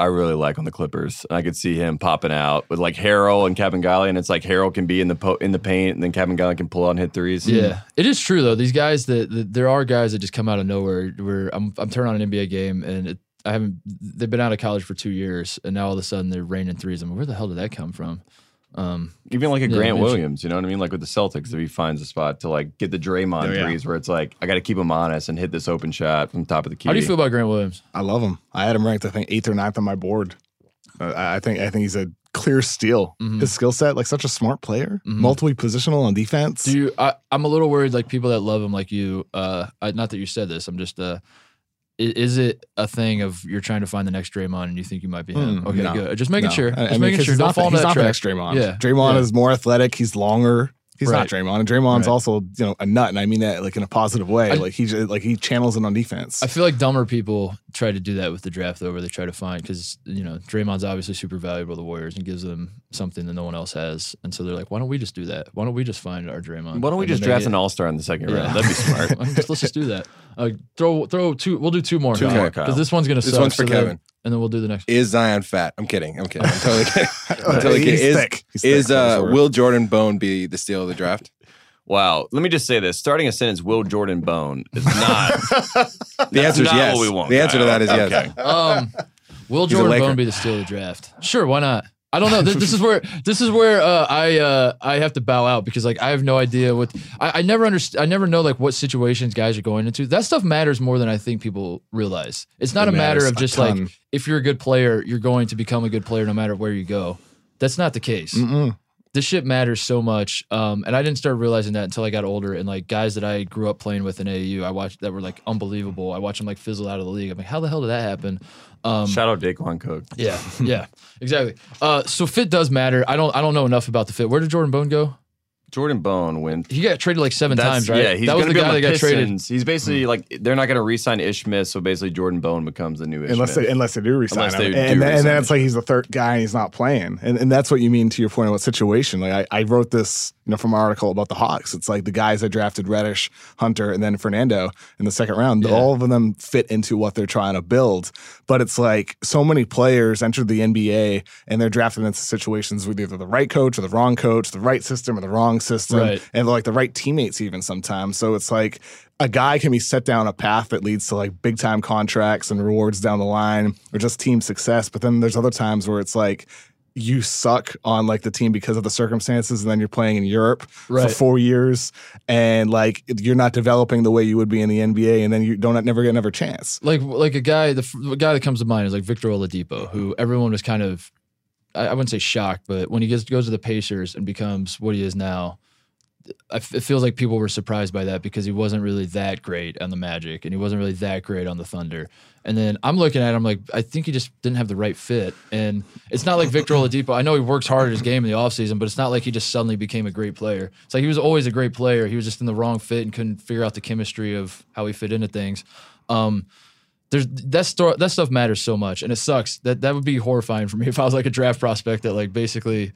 I really like on the Clippers. I could see him popping out with like Harrell and Kabengele, and it's like Harrell can be in the po- in the paint, and then Kabengele can pull and hit threes. yeah, it is true though. These guys that, there are guys that just come out of nowhere. Where I'm I'm turning on an NBA game and it, I haven't. They've been out of college for two years, and now all of a sudden they're raining threes. I'm like, where the hell did that come from? Um, Even like a Yeah, Grant maybe- Williams, you know what I mean? Like with the Celtics, if he finds a spot to like get the Draymond Oh, yeah. threes, where it's like I got to keep him honest and hit this open shot from top of the key. how do you feel about Grant Williams? I love him. I had him ranked, I think, eighth or ninth on my board. Uh, I I think I think he's a clear steal. Mhm. His skill set, like such a smart player, Mhm. multiple positional on defense. Do you? I, I'm a little worried. Like people that love him, like you. Uh, I, not that you said this. I'm just. Uh, i- is it a thing of you're trying to find the next Draymond and you think you might be him? Mm, okay, no. good. Just making No. sure. I- I Just mean, making sure. He's Don't not, fall that next Draymond. Yeah. Draymond Yeah. is more athletic. He's longer. He's Right. not Draymond. And Draymond's Right. also, you know, a nut, and I mean that like in a positive way. I- like he j- like he channels it on defense. I feel like dumber people try to do that with the draft though, where they try to find because you know Draymond's obviously super valuable to the Warriors and gives them something that no one else has, and so they're like, why don't we just do that? Why don't we just find our Draymond? Why don't we And just draft they an All Star in the second Yeah. round? That'd be smart. Why don't we just- let's just do that. Uh, throw throw two. We'll do two more. Two more, because this one's gonna This suck. one's for so then- Kevin. And then we'll do the next. Is Zion fat? I'm kidding. I'm kidding. I'm totally kidding. I'm totally He's kidding. Is, thick. He's is thick, uh, sort of. will Jordan Bone be the steal of the draft? wow. Let me just say this: starting a sentence, "Will Jordan Bone" is not. The answer is yes. what we want, the answer to Kyle. that is yes. Okay. Um, will He's Jordan Bone be the steal of the draft? Sure, why not? I don't know. This, this is where this is where uh, I uh, I have to bow out because like I have no idea what I, I never understand. I never know like what situations guys are going into. That stuff matters more than I think people realize. It's not It a matter of just like if you're a good player, you're going to become a good player no matter where you go. That's not the case. Mm-mm. This shit matters so much, um, and I didn't start realizing that until I got older. And like guys that I grew up playing with in AAU, I watched that were like unbelievable. I watched them like fizzle out of the league. I'm like, how the hell did that happen? Um, Shout out Daquan Cook. yeah, yeah, exactly. Uh, so fit does matter. I don't. I don't know enough about the fit. Where did Jordan Bone go? Jordan Bone went. He got traded like seven times, right? Yeah, he's that was the be on guy that got traded. He's basically like they're not going to re-sign Ish Smith, so basically Jordan Bone becomes the new Ish unless Smith. they unless they do resign Unless him, they and, do then, and re-sign then it's like he's the third guy and he's not playing, and and that's what you mean to your point of what situation. Like I, I wrote this, you know, from an article about the Hawks. It's like the guys that drafted Reddish, Hunter, and then Fernando in the second round. Yeah. All of them fit into what they're trying to build, but it's like so many players entered the NBA and they're drafted into situations with either the right coach or the wrong coach, the right system or the wrong system, Right. and like the right teammates even sometimes. So it's like a guy can be set down a path that leads to like big time contracts and rewards down the line or just team success. But then there's other times where it's like you suck on like the team because of the circumstances and then you're playing in Europe Right. for four years and like you're not developing the way you would be in the NBA and then you don't never get another chance. like like a guy the, f- the guy that comes to mind is like Victor Oladipo, who everyone was kind of I, I wouldn't say shocked, but when he gets goes to the Pacers and becomes what he is now, it feels like people were surprised by that because he wasn't really that great on the Magic and he wasn't really that great on the Thunder. And then I'm looking at him like I think he just didn't have the right fit. And it's not like Victor Oladipo. I know he works hard at his game in the offseason, but it's not like he just suddenly became a great player. It's like he was always a great player. He was just in the wrong fit and couldn't figure out the chemistry of how he fit into things. Um, there's that sto- that stuff matters so much, and it sucks. That that would be horrifying for me if I was like a draft prospect that like basically.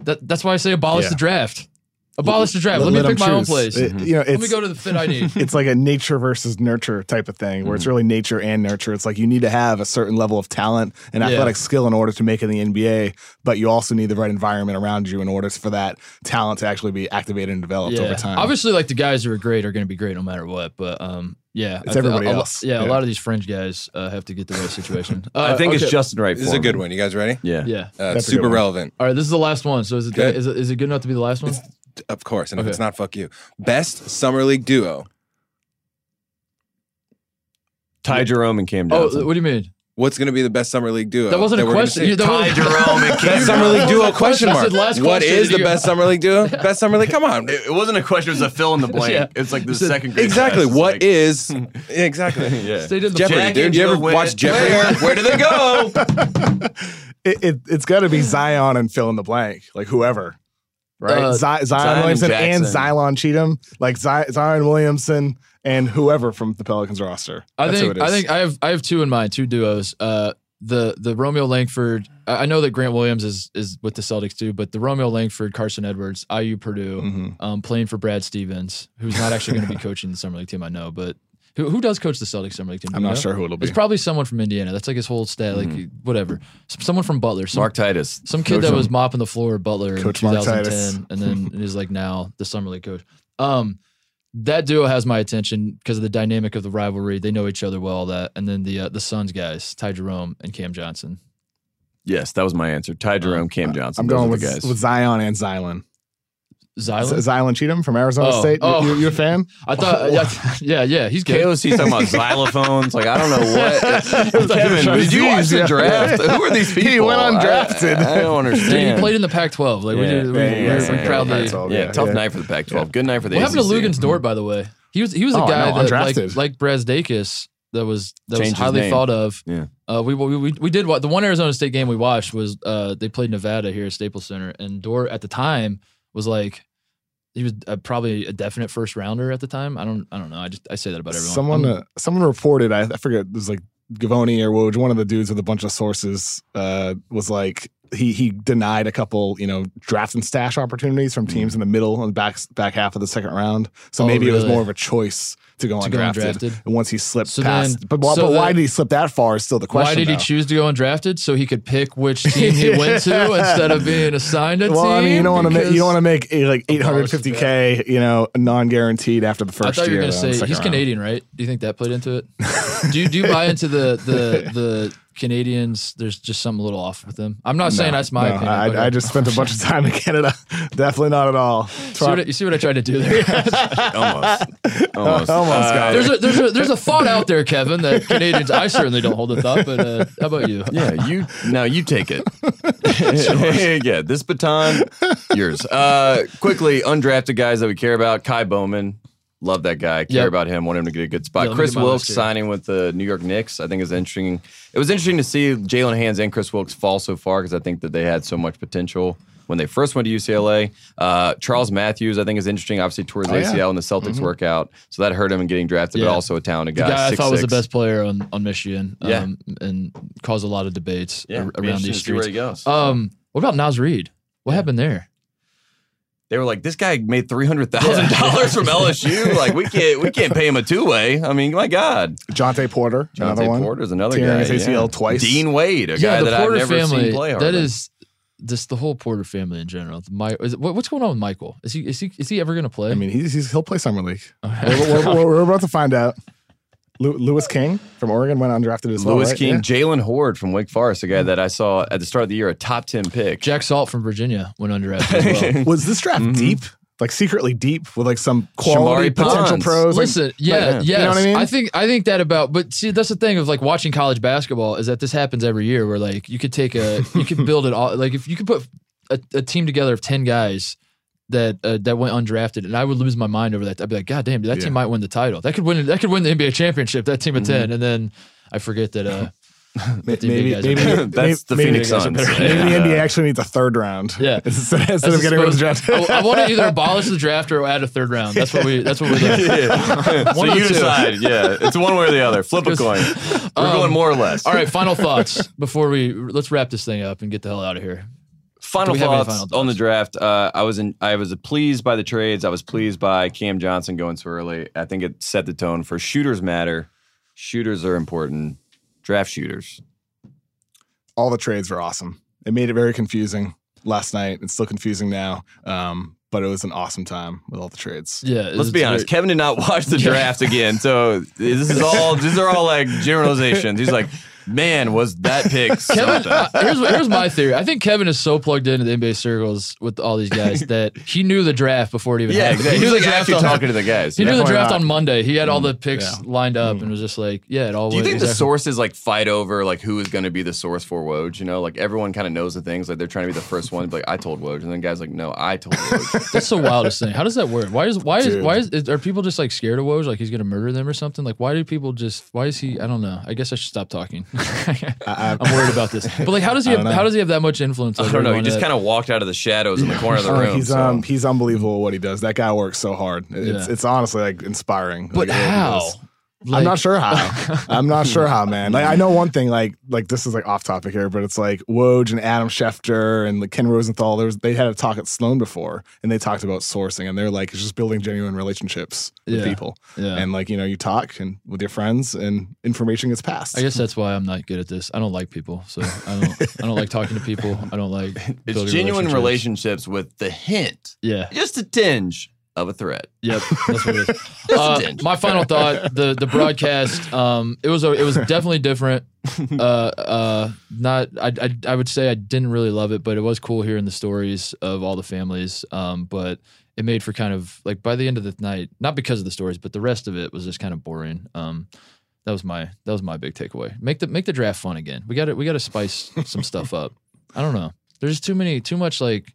That that's why I say abolish Yeah. the draft. Abolish the draft. Let, me Let 'em pick my own place. It- you know, Let me go to the fit I need. it's like a nature versus nurture type of thing where it's really nature and nurture. It's like you need to have a certain level of talent and Yeah. athletic skill in order to make it in the NBA, but you also need the right environment around you in order for that talent to actually be activated and developed over time. Obviously, like the guys who are great are going to be great no matter what. But um, yeah, It's I- everybody a, a lo- else. Yeah, a lot of these fringe guys uh, have to get the right situation. Uh, I think it's okay. Justin right. This is a good one. You guys ready? Yeah. yeah. Uh, super relevant. All right, this is the last one. So is it Good. is it, is it good enough to be the last one? Of course. And if Okay. it's not, fuck you. Best summer league duo. Ty Jerome and Cam Oh, Johnson. what do you mean? What's going to be the best summer league duo? That wasn't a we're gonna question. see? You- that Ty wasn't- Jerome and Cam Best summer league That duo? wasn't a Question question. I mark. said last What question. is the You- best summer league duo? Best summer league. Come on. It, it wasn't a question; it was a fill in the blank. Yeah. It's like the You second grade. Exactly. class. What Like, is exactly? Yeah. Stayed in the Jeopardy, Jack dude. and You ever Jill went, watch Jeopardy? Where? Where do they go? it, it, it's got to be Zion and fill in the blank, like whoever. Right, Uh, Zi- Zion, Zion Williamson and Jackson. Zylan Cheatham, like Zi- Zion Williamson and whoever from the Pelicans roster. I That's who think I think I have I have two in mind, two duos. Uh, the the Romeo Langford. I I know that Grant Williams is is with the Celtics too, but the Romeo Langford, Carsen Edwards, IU Purdue, Mhm. um, playing for Brad Stevens, who's not actually going to be coaching the summer league team. I know, but who who does coach the Celtics summer league team? I'm not know? sure who it'll be. It's probably someone from Indiana. That's like his whole stat. Like whatever, S- someone from Butler. Some, Mark Titus. some kid Coach that him. was mopping the floor at Butler Coach in Mark 2010, and then is like now the summer league coach. Um, that duo has my attention because of the dynamic of the rivalry. They know each other well. All that, and then the uh, the Suns guys, Ty Jerome and Cam Johnson. Yes, that was my answer. Ty Jerome, Cam Johnson. I'm going with, guys. with Zion and Zylan. Zylan. Zylan Cheatham from Arizona Oh, State. oh. You, you a fan? I thought, yeah, yeah, yeah, he's good. KOC talking about xylophones. Like I don't know what. Kevin, trying did you watch tease, the yeah. draft? Who are these people? He went I- undrafted. I, I don't Dude, he played in the Pac-12. Like we, Yeah, did, we, yeah, yeah, we yeah, proudly. yeah, What yeah. yeah, tough yeah. night for the Pac-12. Good night for the What happened to ACC. Luguentz Dort, by the way? He was he was a Oh, guy know, that like undrafted. like Brazdeikis that was that Changed was highly thought of. Yeah. Uh, we, we we we did what the one Arizona State game we watched was uh they played Nevada here at Staples Center and Dort at the time was like he was uh, probably a definite first rounder at the time. I don't I don't know. I just I say that about everyone. Someone, uh, someone reported. I, I forget. It was like Givony or Woj, one of the dudes with a bunch of sources, uh, was like he he denied a couple, you know, draft and stash opportunities from teams in the middle and back back half of the second round. So Oh, maybe it was more of a choice to go To go undrafted. undrafted? And once he slipped So past, then- but, so but why then- did he slip that far? Is still the question. why did he choose to go undrafted so he could pick which team he went to instead of being assigned a team? Well, I mean, you don't want to make you don't want to make like 850k, you know, non-guaranteed after the I first thought you year. were going to say he's round. Canadian, right? Do you think that played into it? do you do you buy into the the the Canadians? There's just something a little off with them. I'm not saying that's my no, opinion. I, but, I just spent a bunch of time in Canada. Definitely not at all. see what I- you see what I tried to do there. Almost. Almost. Almost got there's a there's a there's a thought out there, Kevin, that Canadians. I certainly don't hold a thought, but uh, how about you? Yeah, you now you take it. yeah, this baton, yours. Uh, quickly, undrafted guys that we care about. Ky Bowman, love that guy. Care Yep. about him. Want him to get a good spot. Yeah, Kris Wilkes signing with the New York Knicks. I think is interesting. It was interesting to see Jaylen Hands and Kris Wilkes fall so far because I think that they had so much potential. When they first went to UCLA, uh, Charles Matthews, I think, is interesting. Obviously, towards Oh, yeah. ACL and the Celtics workout, so that hurt him in getting drafted. Yeah. But also a talented The guy. guy I thought was the best player on, on Michigan, Yeah. um, and caused a lot of debates Yeah, ar- around these to see where streets. Um, what about Naz Reid? What happened there? They were like, "This guy made three hundred thousand dollars from LSU. Like, we can't we can't pay him a two way. I mean, my God, Jontay Porter, another Jontay one. Porter's another Tearing guy. his ACL yeah. twice. Dean Wade, a yeah, guy the that Porter I've never family. seen play hard. that is just the whole Porter family in general. The Mi- is what, what's going on with Michael? Is he is he is he ever going to play? I mean, he's, he's he'll play summer league. we're, we're, we're about to find out. Lew- Louis King from Oregon went undrafted as well. Louis right? King, Yeah. Jaylen Hoard from Wake Forest, a guy that I saw at the start of the year, a top ten pick. Jack Salt from Virginia went undrafted as well. Was this draft Mhm. deep? Like secretly deep with like some quality Shamorie potential Ponds. pros? Like, Listen, yeah, yeah. yes. You know what I mean? think I think that about, but see, that's the thing of like watching college basketball is that this happens every year. Where like you could take a, you could build it all. Like if you could put a, a team together of ten guys that uh, that went undrafted, and I would lose my mind over that. I'd be like, God damn, dude, that Yeah. team might win the title. That could win. That could win the NBA championship. That team of ten, and then I forget that. uh May- maybe NBA guys are maybe. That's the maybe- Phoenix Suns. better. Maybe the NBA actually needs a third round. Yeah. instead, instead of getting rid of the draft. I, I want to either abolish the draft or add a third round. That's what we. That's what we're doing. Yeah. so One of the you two. decide. Yeah, it's one way or the other. Flip a coin. We're Um, going more or less. All right, final thoughts before we let's wrap this thing up and get the hell out of here. Final Do we have any thoughts on the draft. Uh, I was in, I was pleased by the trades. I was pleased by Cam Johnson going so early. I think it set the tone for shooters matter. Shooters are important. Draft shooters. All the trades were awesome. It made it very confusing last night. It's still confusing now. Um, but it was an awesome time with all the trades. Yeah, Let's be honest. very- Kevin did not watch the draft again, so this is all. These are all like generalizations. He's like, man, was that pick Kevin, something? uh, here's here's my theory. I think Kevin is so plugged into the NBA circles with all these guys that he knew the draft before it even yeah, happened. exactly. He He's knew like the draft. actually On, talking to the guys. he knew the draft not. on Monday. He had all the picks Yeah. lined up and was just like, yeah, it all. Do you was think the sources like fight over like who is going to be the source for Woj? You know, like everyone kind of knows the things. Like they're trying to be the first one. to be Like I told Woj, and then guys like, no, I told Woj. That's the wildest thing. How does that work? Why is why is Dude. why is, is are people just like scared of Woj? Like he's gonna murder them or something? Like why do people just? Why is he? I don't know. I guess I should stop talking. I- I'm worried about this. But like, how does he? Have, how does he have that much influence? I don't know. He just kind of walked out of the shadows in the corner of the room. he's so. um he's unbelievable what he does. That guy works so hard. It's Yeah. it's honestly like inspiring. But Like, what he how? Does. Like, I'm not sure how. I'm not sure how, man. Like I know one thing, like like this is like off topic here, but it's like Woj and Adam Schefter and like Ken Rosenthal. There was they had a talk at Sloan before, and they talked about sourcing, and they're like it's just building genuine relationships with Yeah. people, Yeah. and like you know you talk and with your friends, and information gets passed. I guess that's why I'm not good at this. I don't like people, so I don't. I don't like talking to people. I don't like. It's genuine relationships. relationships with the hint, Yeah, just a tinge of a threat. Yep, that's what it is. Uh, my final thought: the the broadcast. Um, it was a, it was definitely different. Uh, uh, not I, I I would say I didn't really love it, but it was cool hearing the stories of all the families. Um, but it made for kind of like by the end of the night, not because of the stories, but the rest of it was just kind of boring. Um, that was my that was my big takeaway. Make the make the draft fun again. We got to we got to spice some stuff up. I don't know. There's too many too much like.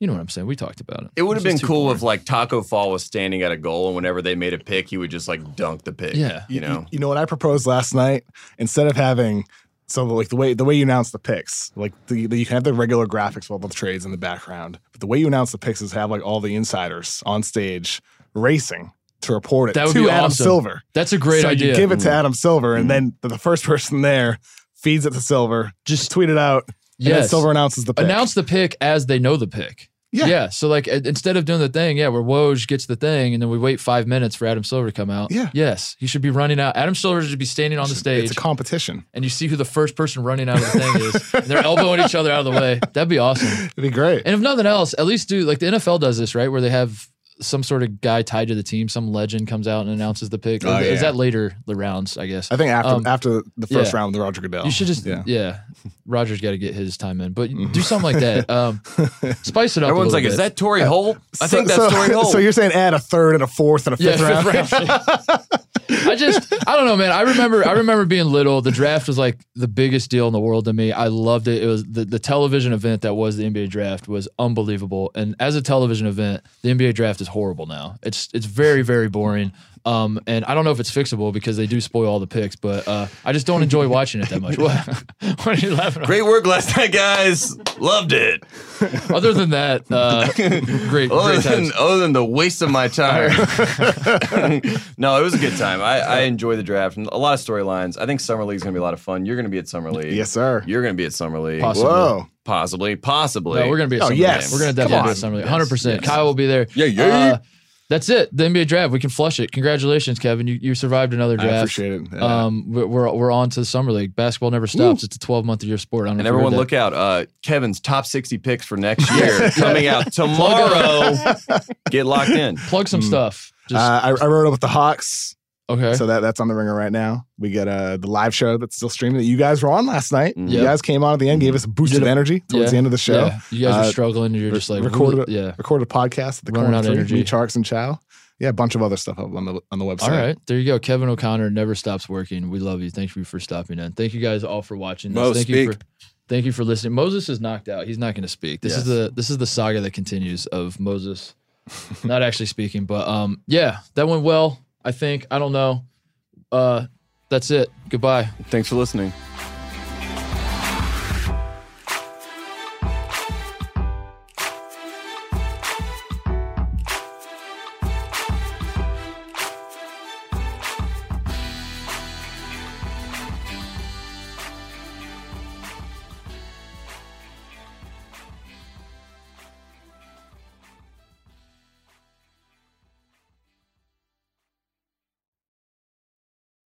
You know what I'm saying? We talked about it. It would have been cool boring. if like Taco Fall was standing at a goal, and whenever they made a pick, he would just like dunk the pick. Yeah. you know. You know what I proposed last night? Instead of having so like the way the way you announce the picks, like the, the you can have the regular graphics with all the trades in the background, but the way you announce the picks is have like all the insiders on stage racing to report it That would to be Adam awesome. Silver. That's a great so idea. you give it to Adam Silver, and mm-hmm. then the, the first person there feeds it to Silver, Just tweet it out, and then Yes. Silver announces the pick. announce the pick as they know the pick. Yeah. Yeah. So like instead of doing the thing, yeah, where Woj gets the thing and then we wait five minutes for Adam Silver to come out. Yeah. Yes. He should be running out. Adam Silver should be standing on the stage It's a competition. and you see who the first person running out of the thing is. and they're elbowing each other out of the way. That'd be awesome. It'd be great. And if nothing else, at least do like the NFL does this, right? Where they have some sort of guy tied to the team, some legend comes out and announces the pick. Oh, Is yeah. that later the rounds, I guess? I think after Um, after the first yeah. round with Roger Goodell. You should just yeah. yeah. Roger's got to get his time in, but do something like that. Um, spice it up. Everyone's little like, bit. "Is that Torry Holt?" I So- think that's so, Torry Holt. So you're saying add a third and a fourth and a fifth yeah, round? fifth round. I just, I don't know, man. I remember, I remember being little. The draft was like the biggest deal in the world to me. I loved it. It was the, the television event that was the NBA draft was unbelievable. And as a television event, the NBA draft is horrible now. It's it's very very boring. Um, and I don't know if it's fixable because they do spoil all the picks, but uh, I just don't enjoy watching it that much. What, what are you laughing at? Great work last night, guys. Loved it. Other than that, uh, great, Other great than, times. other than the waste of my time. no, it was a good time. I, I enjoy the draft and a lot of storylines. I think Summer League's gonna be a lot of fun. You're gonna be at Summer League. yes, sir. You're gonna be at Summer League. Possibly. Whoa. Possibly. Possibly. No, we're gonna be at Oh, Summer yes. League. We're gonna definitely be at Summer League. 100. percent yes. Kyle will be there. Yeah, yeah. Uh, that's it. The NBA draft. We can flush it. Congratulations, Kevin. You you survived another draft. I draft. appreciate it. Yeah. Um, we're we're, we're on to the summer league. Basketball never stops. It's a 12 month a year sport. I don't And everyone look out. Uh, Kevin's top 60 picks for next year coming out tomorrow. Get locked in. plug some stuff. Just Uh, I, I wrote up with the Hawks, okay. so that that's on the ringer right now. We get uh, the live show that's still streaming that you guys were on last night. Mhm. You guys came on at the end, gave us a boost of a- energy towards yeah. the end of the show. Yeah. You guys are Uh, struggling. You're just like recorded, yeah. recorded a podcast at the Running corner out of three, energy. me, Tjarks, and Chau. Yeah, a bunch of other stuff up on the on the website. All right, there you go. Kevin O'Connor never stops working. We love you. Thank you for stopping in. Thank you guys all for watching this. Mo, thank you speak. for thank you for listening. Moses is knocked out. He's not going to speak. This is the this is the saga that continues of Moses not actually speaking. But um, yeah, that went well. I think. I don't know. Uh, that's it. Goodbye. Thanks for listening.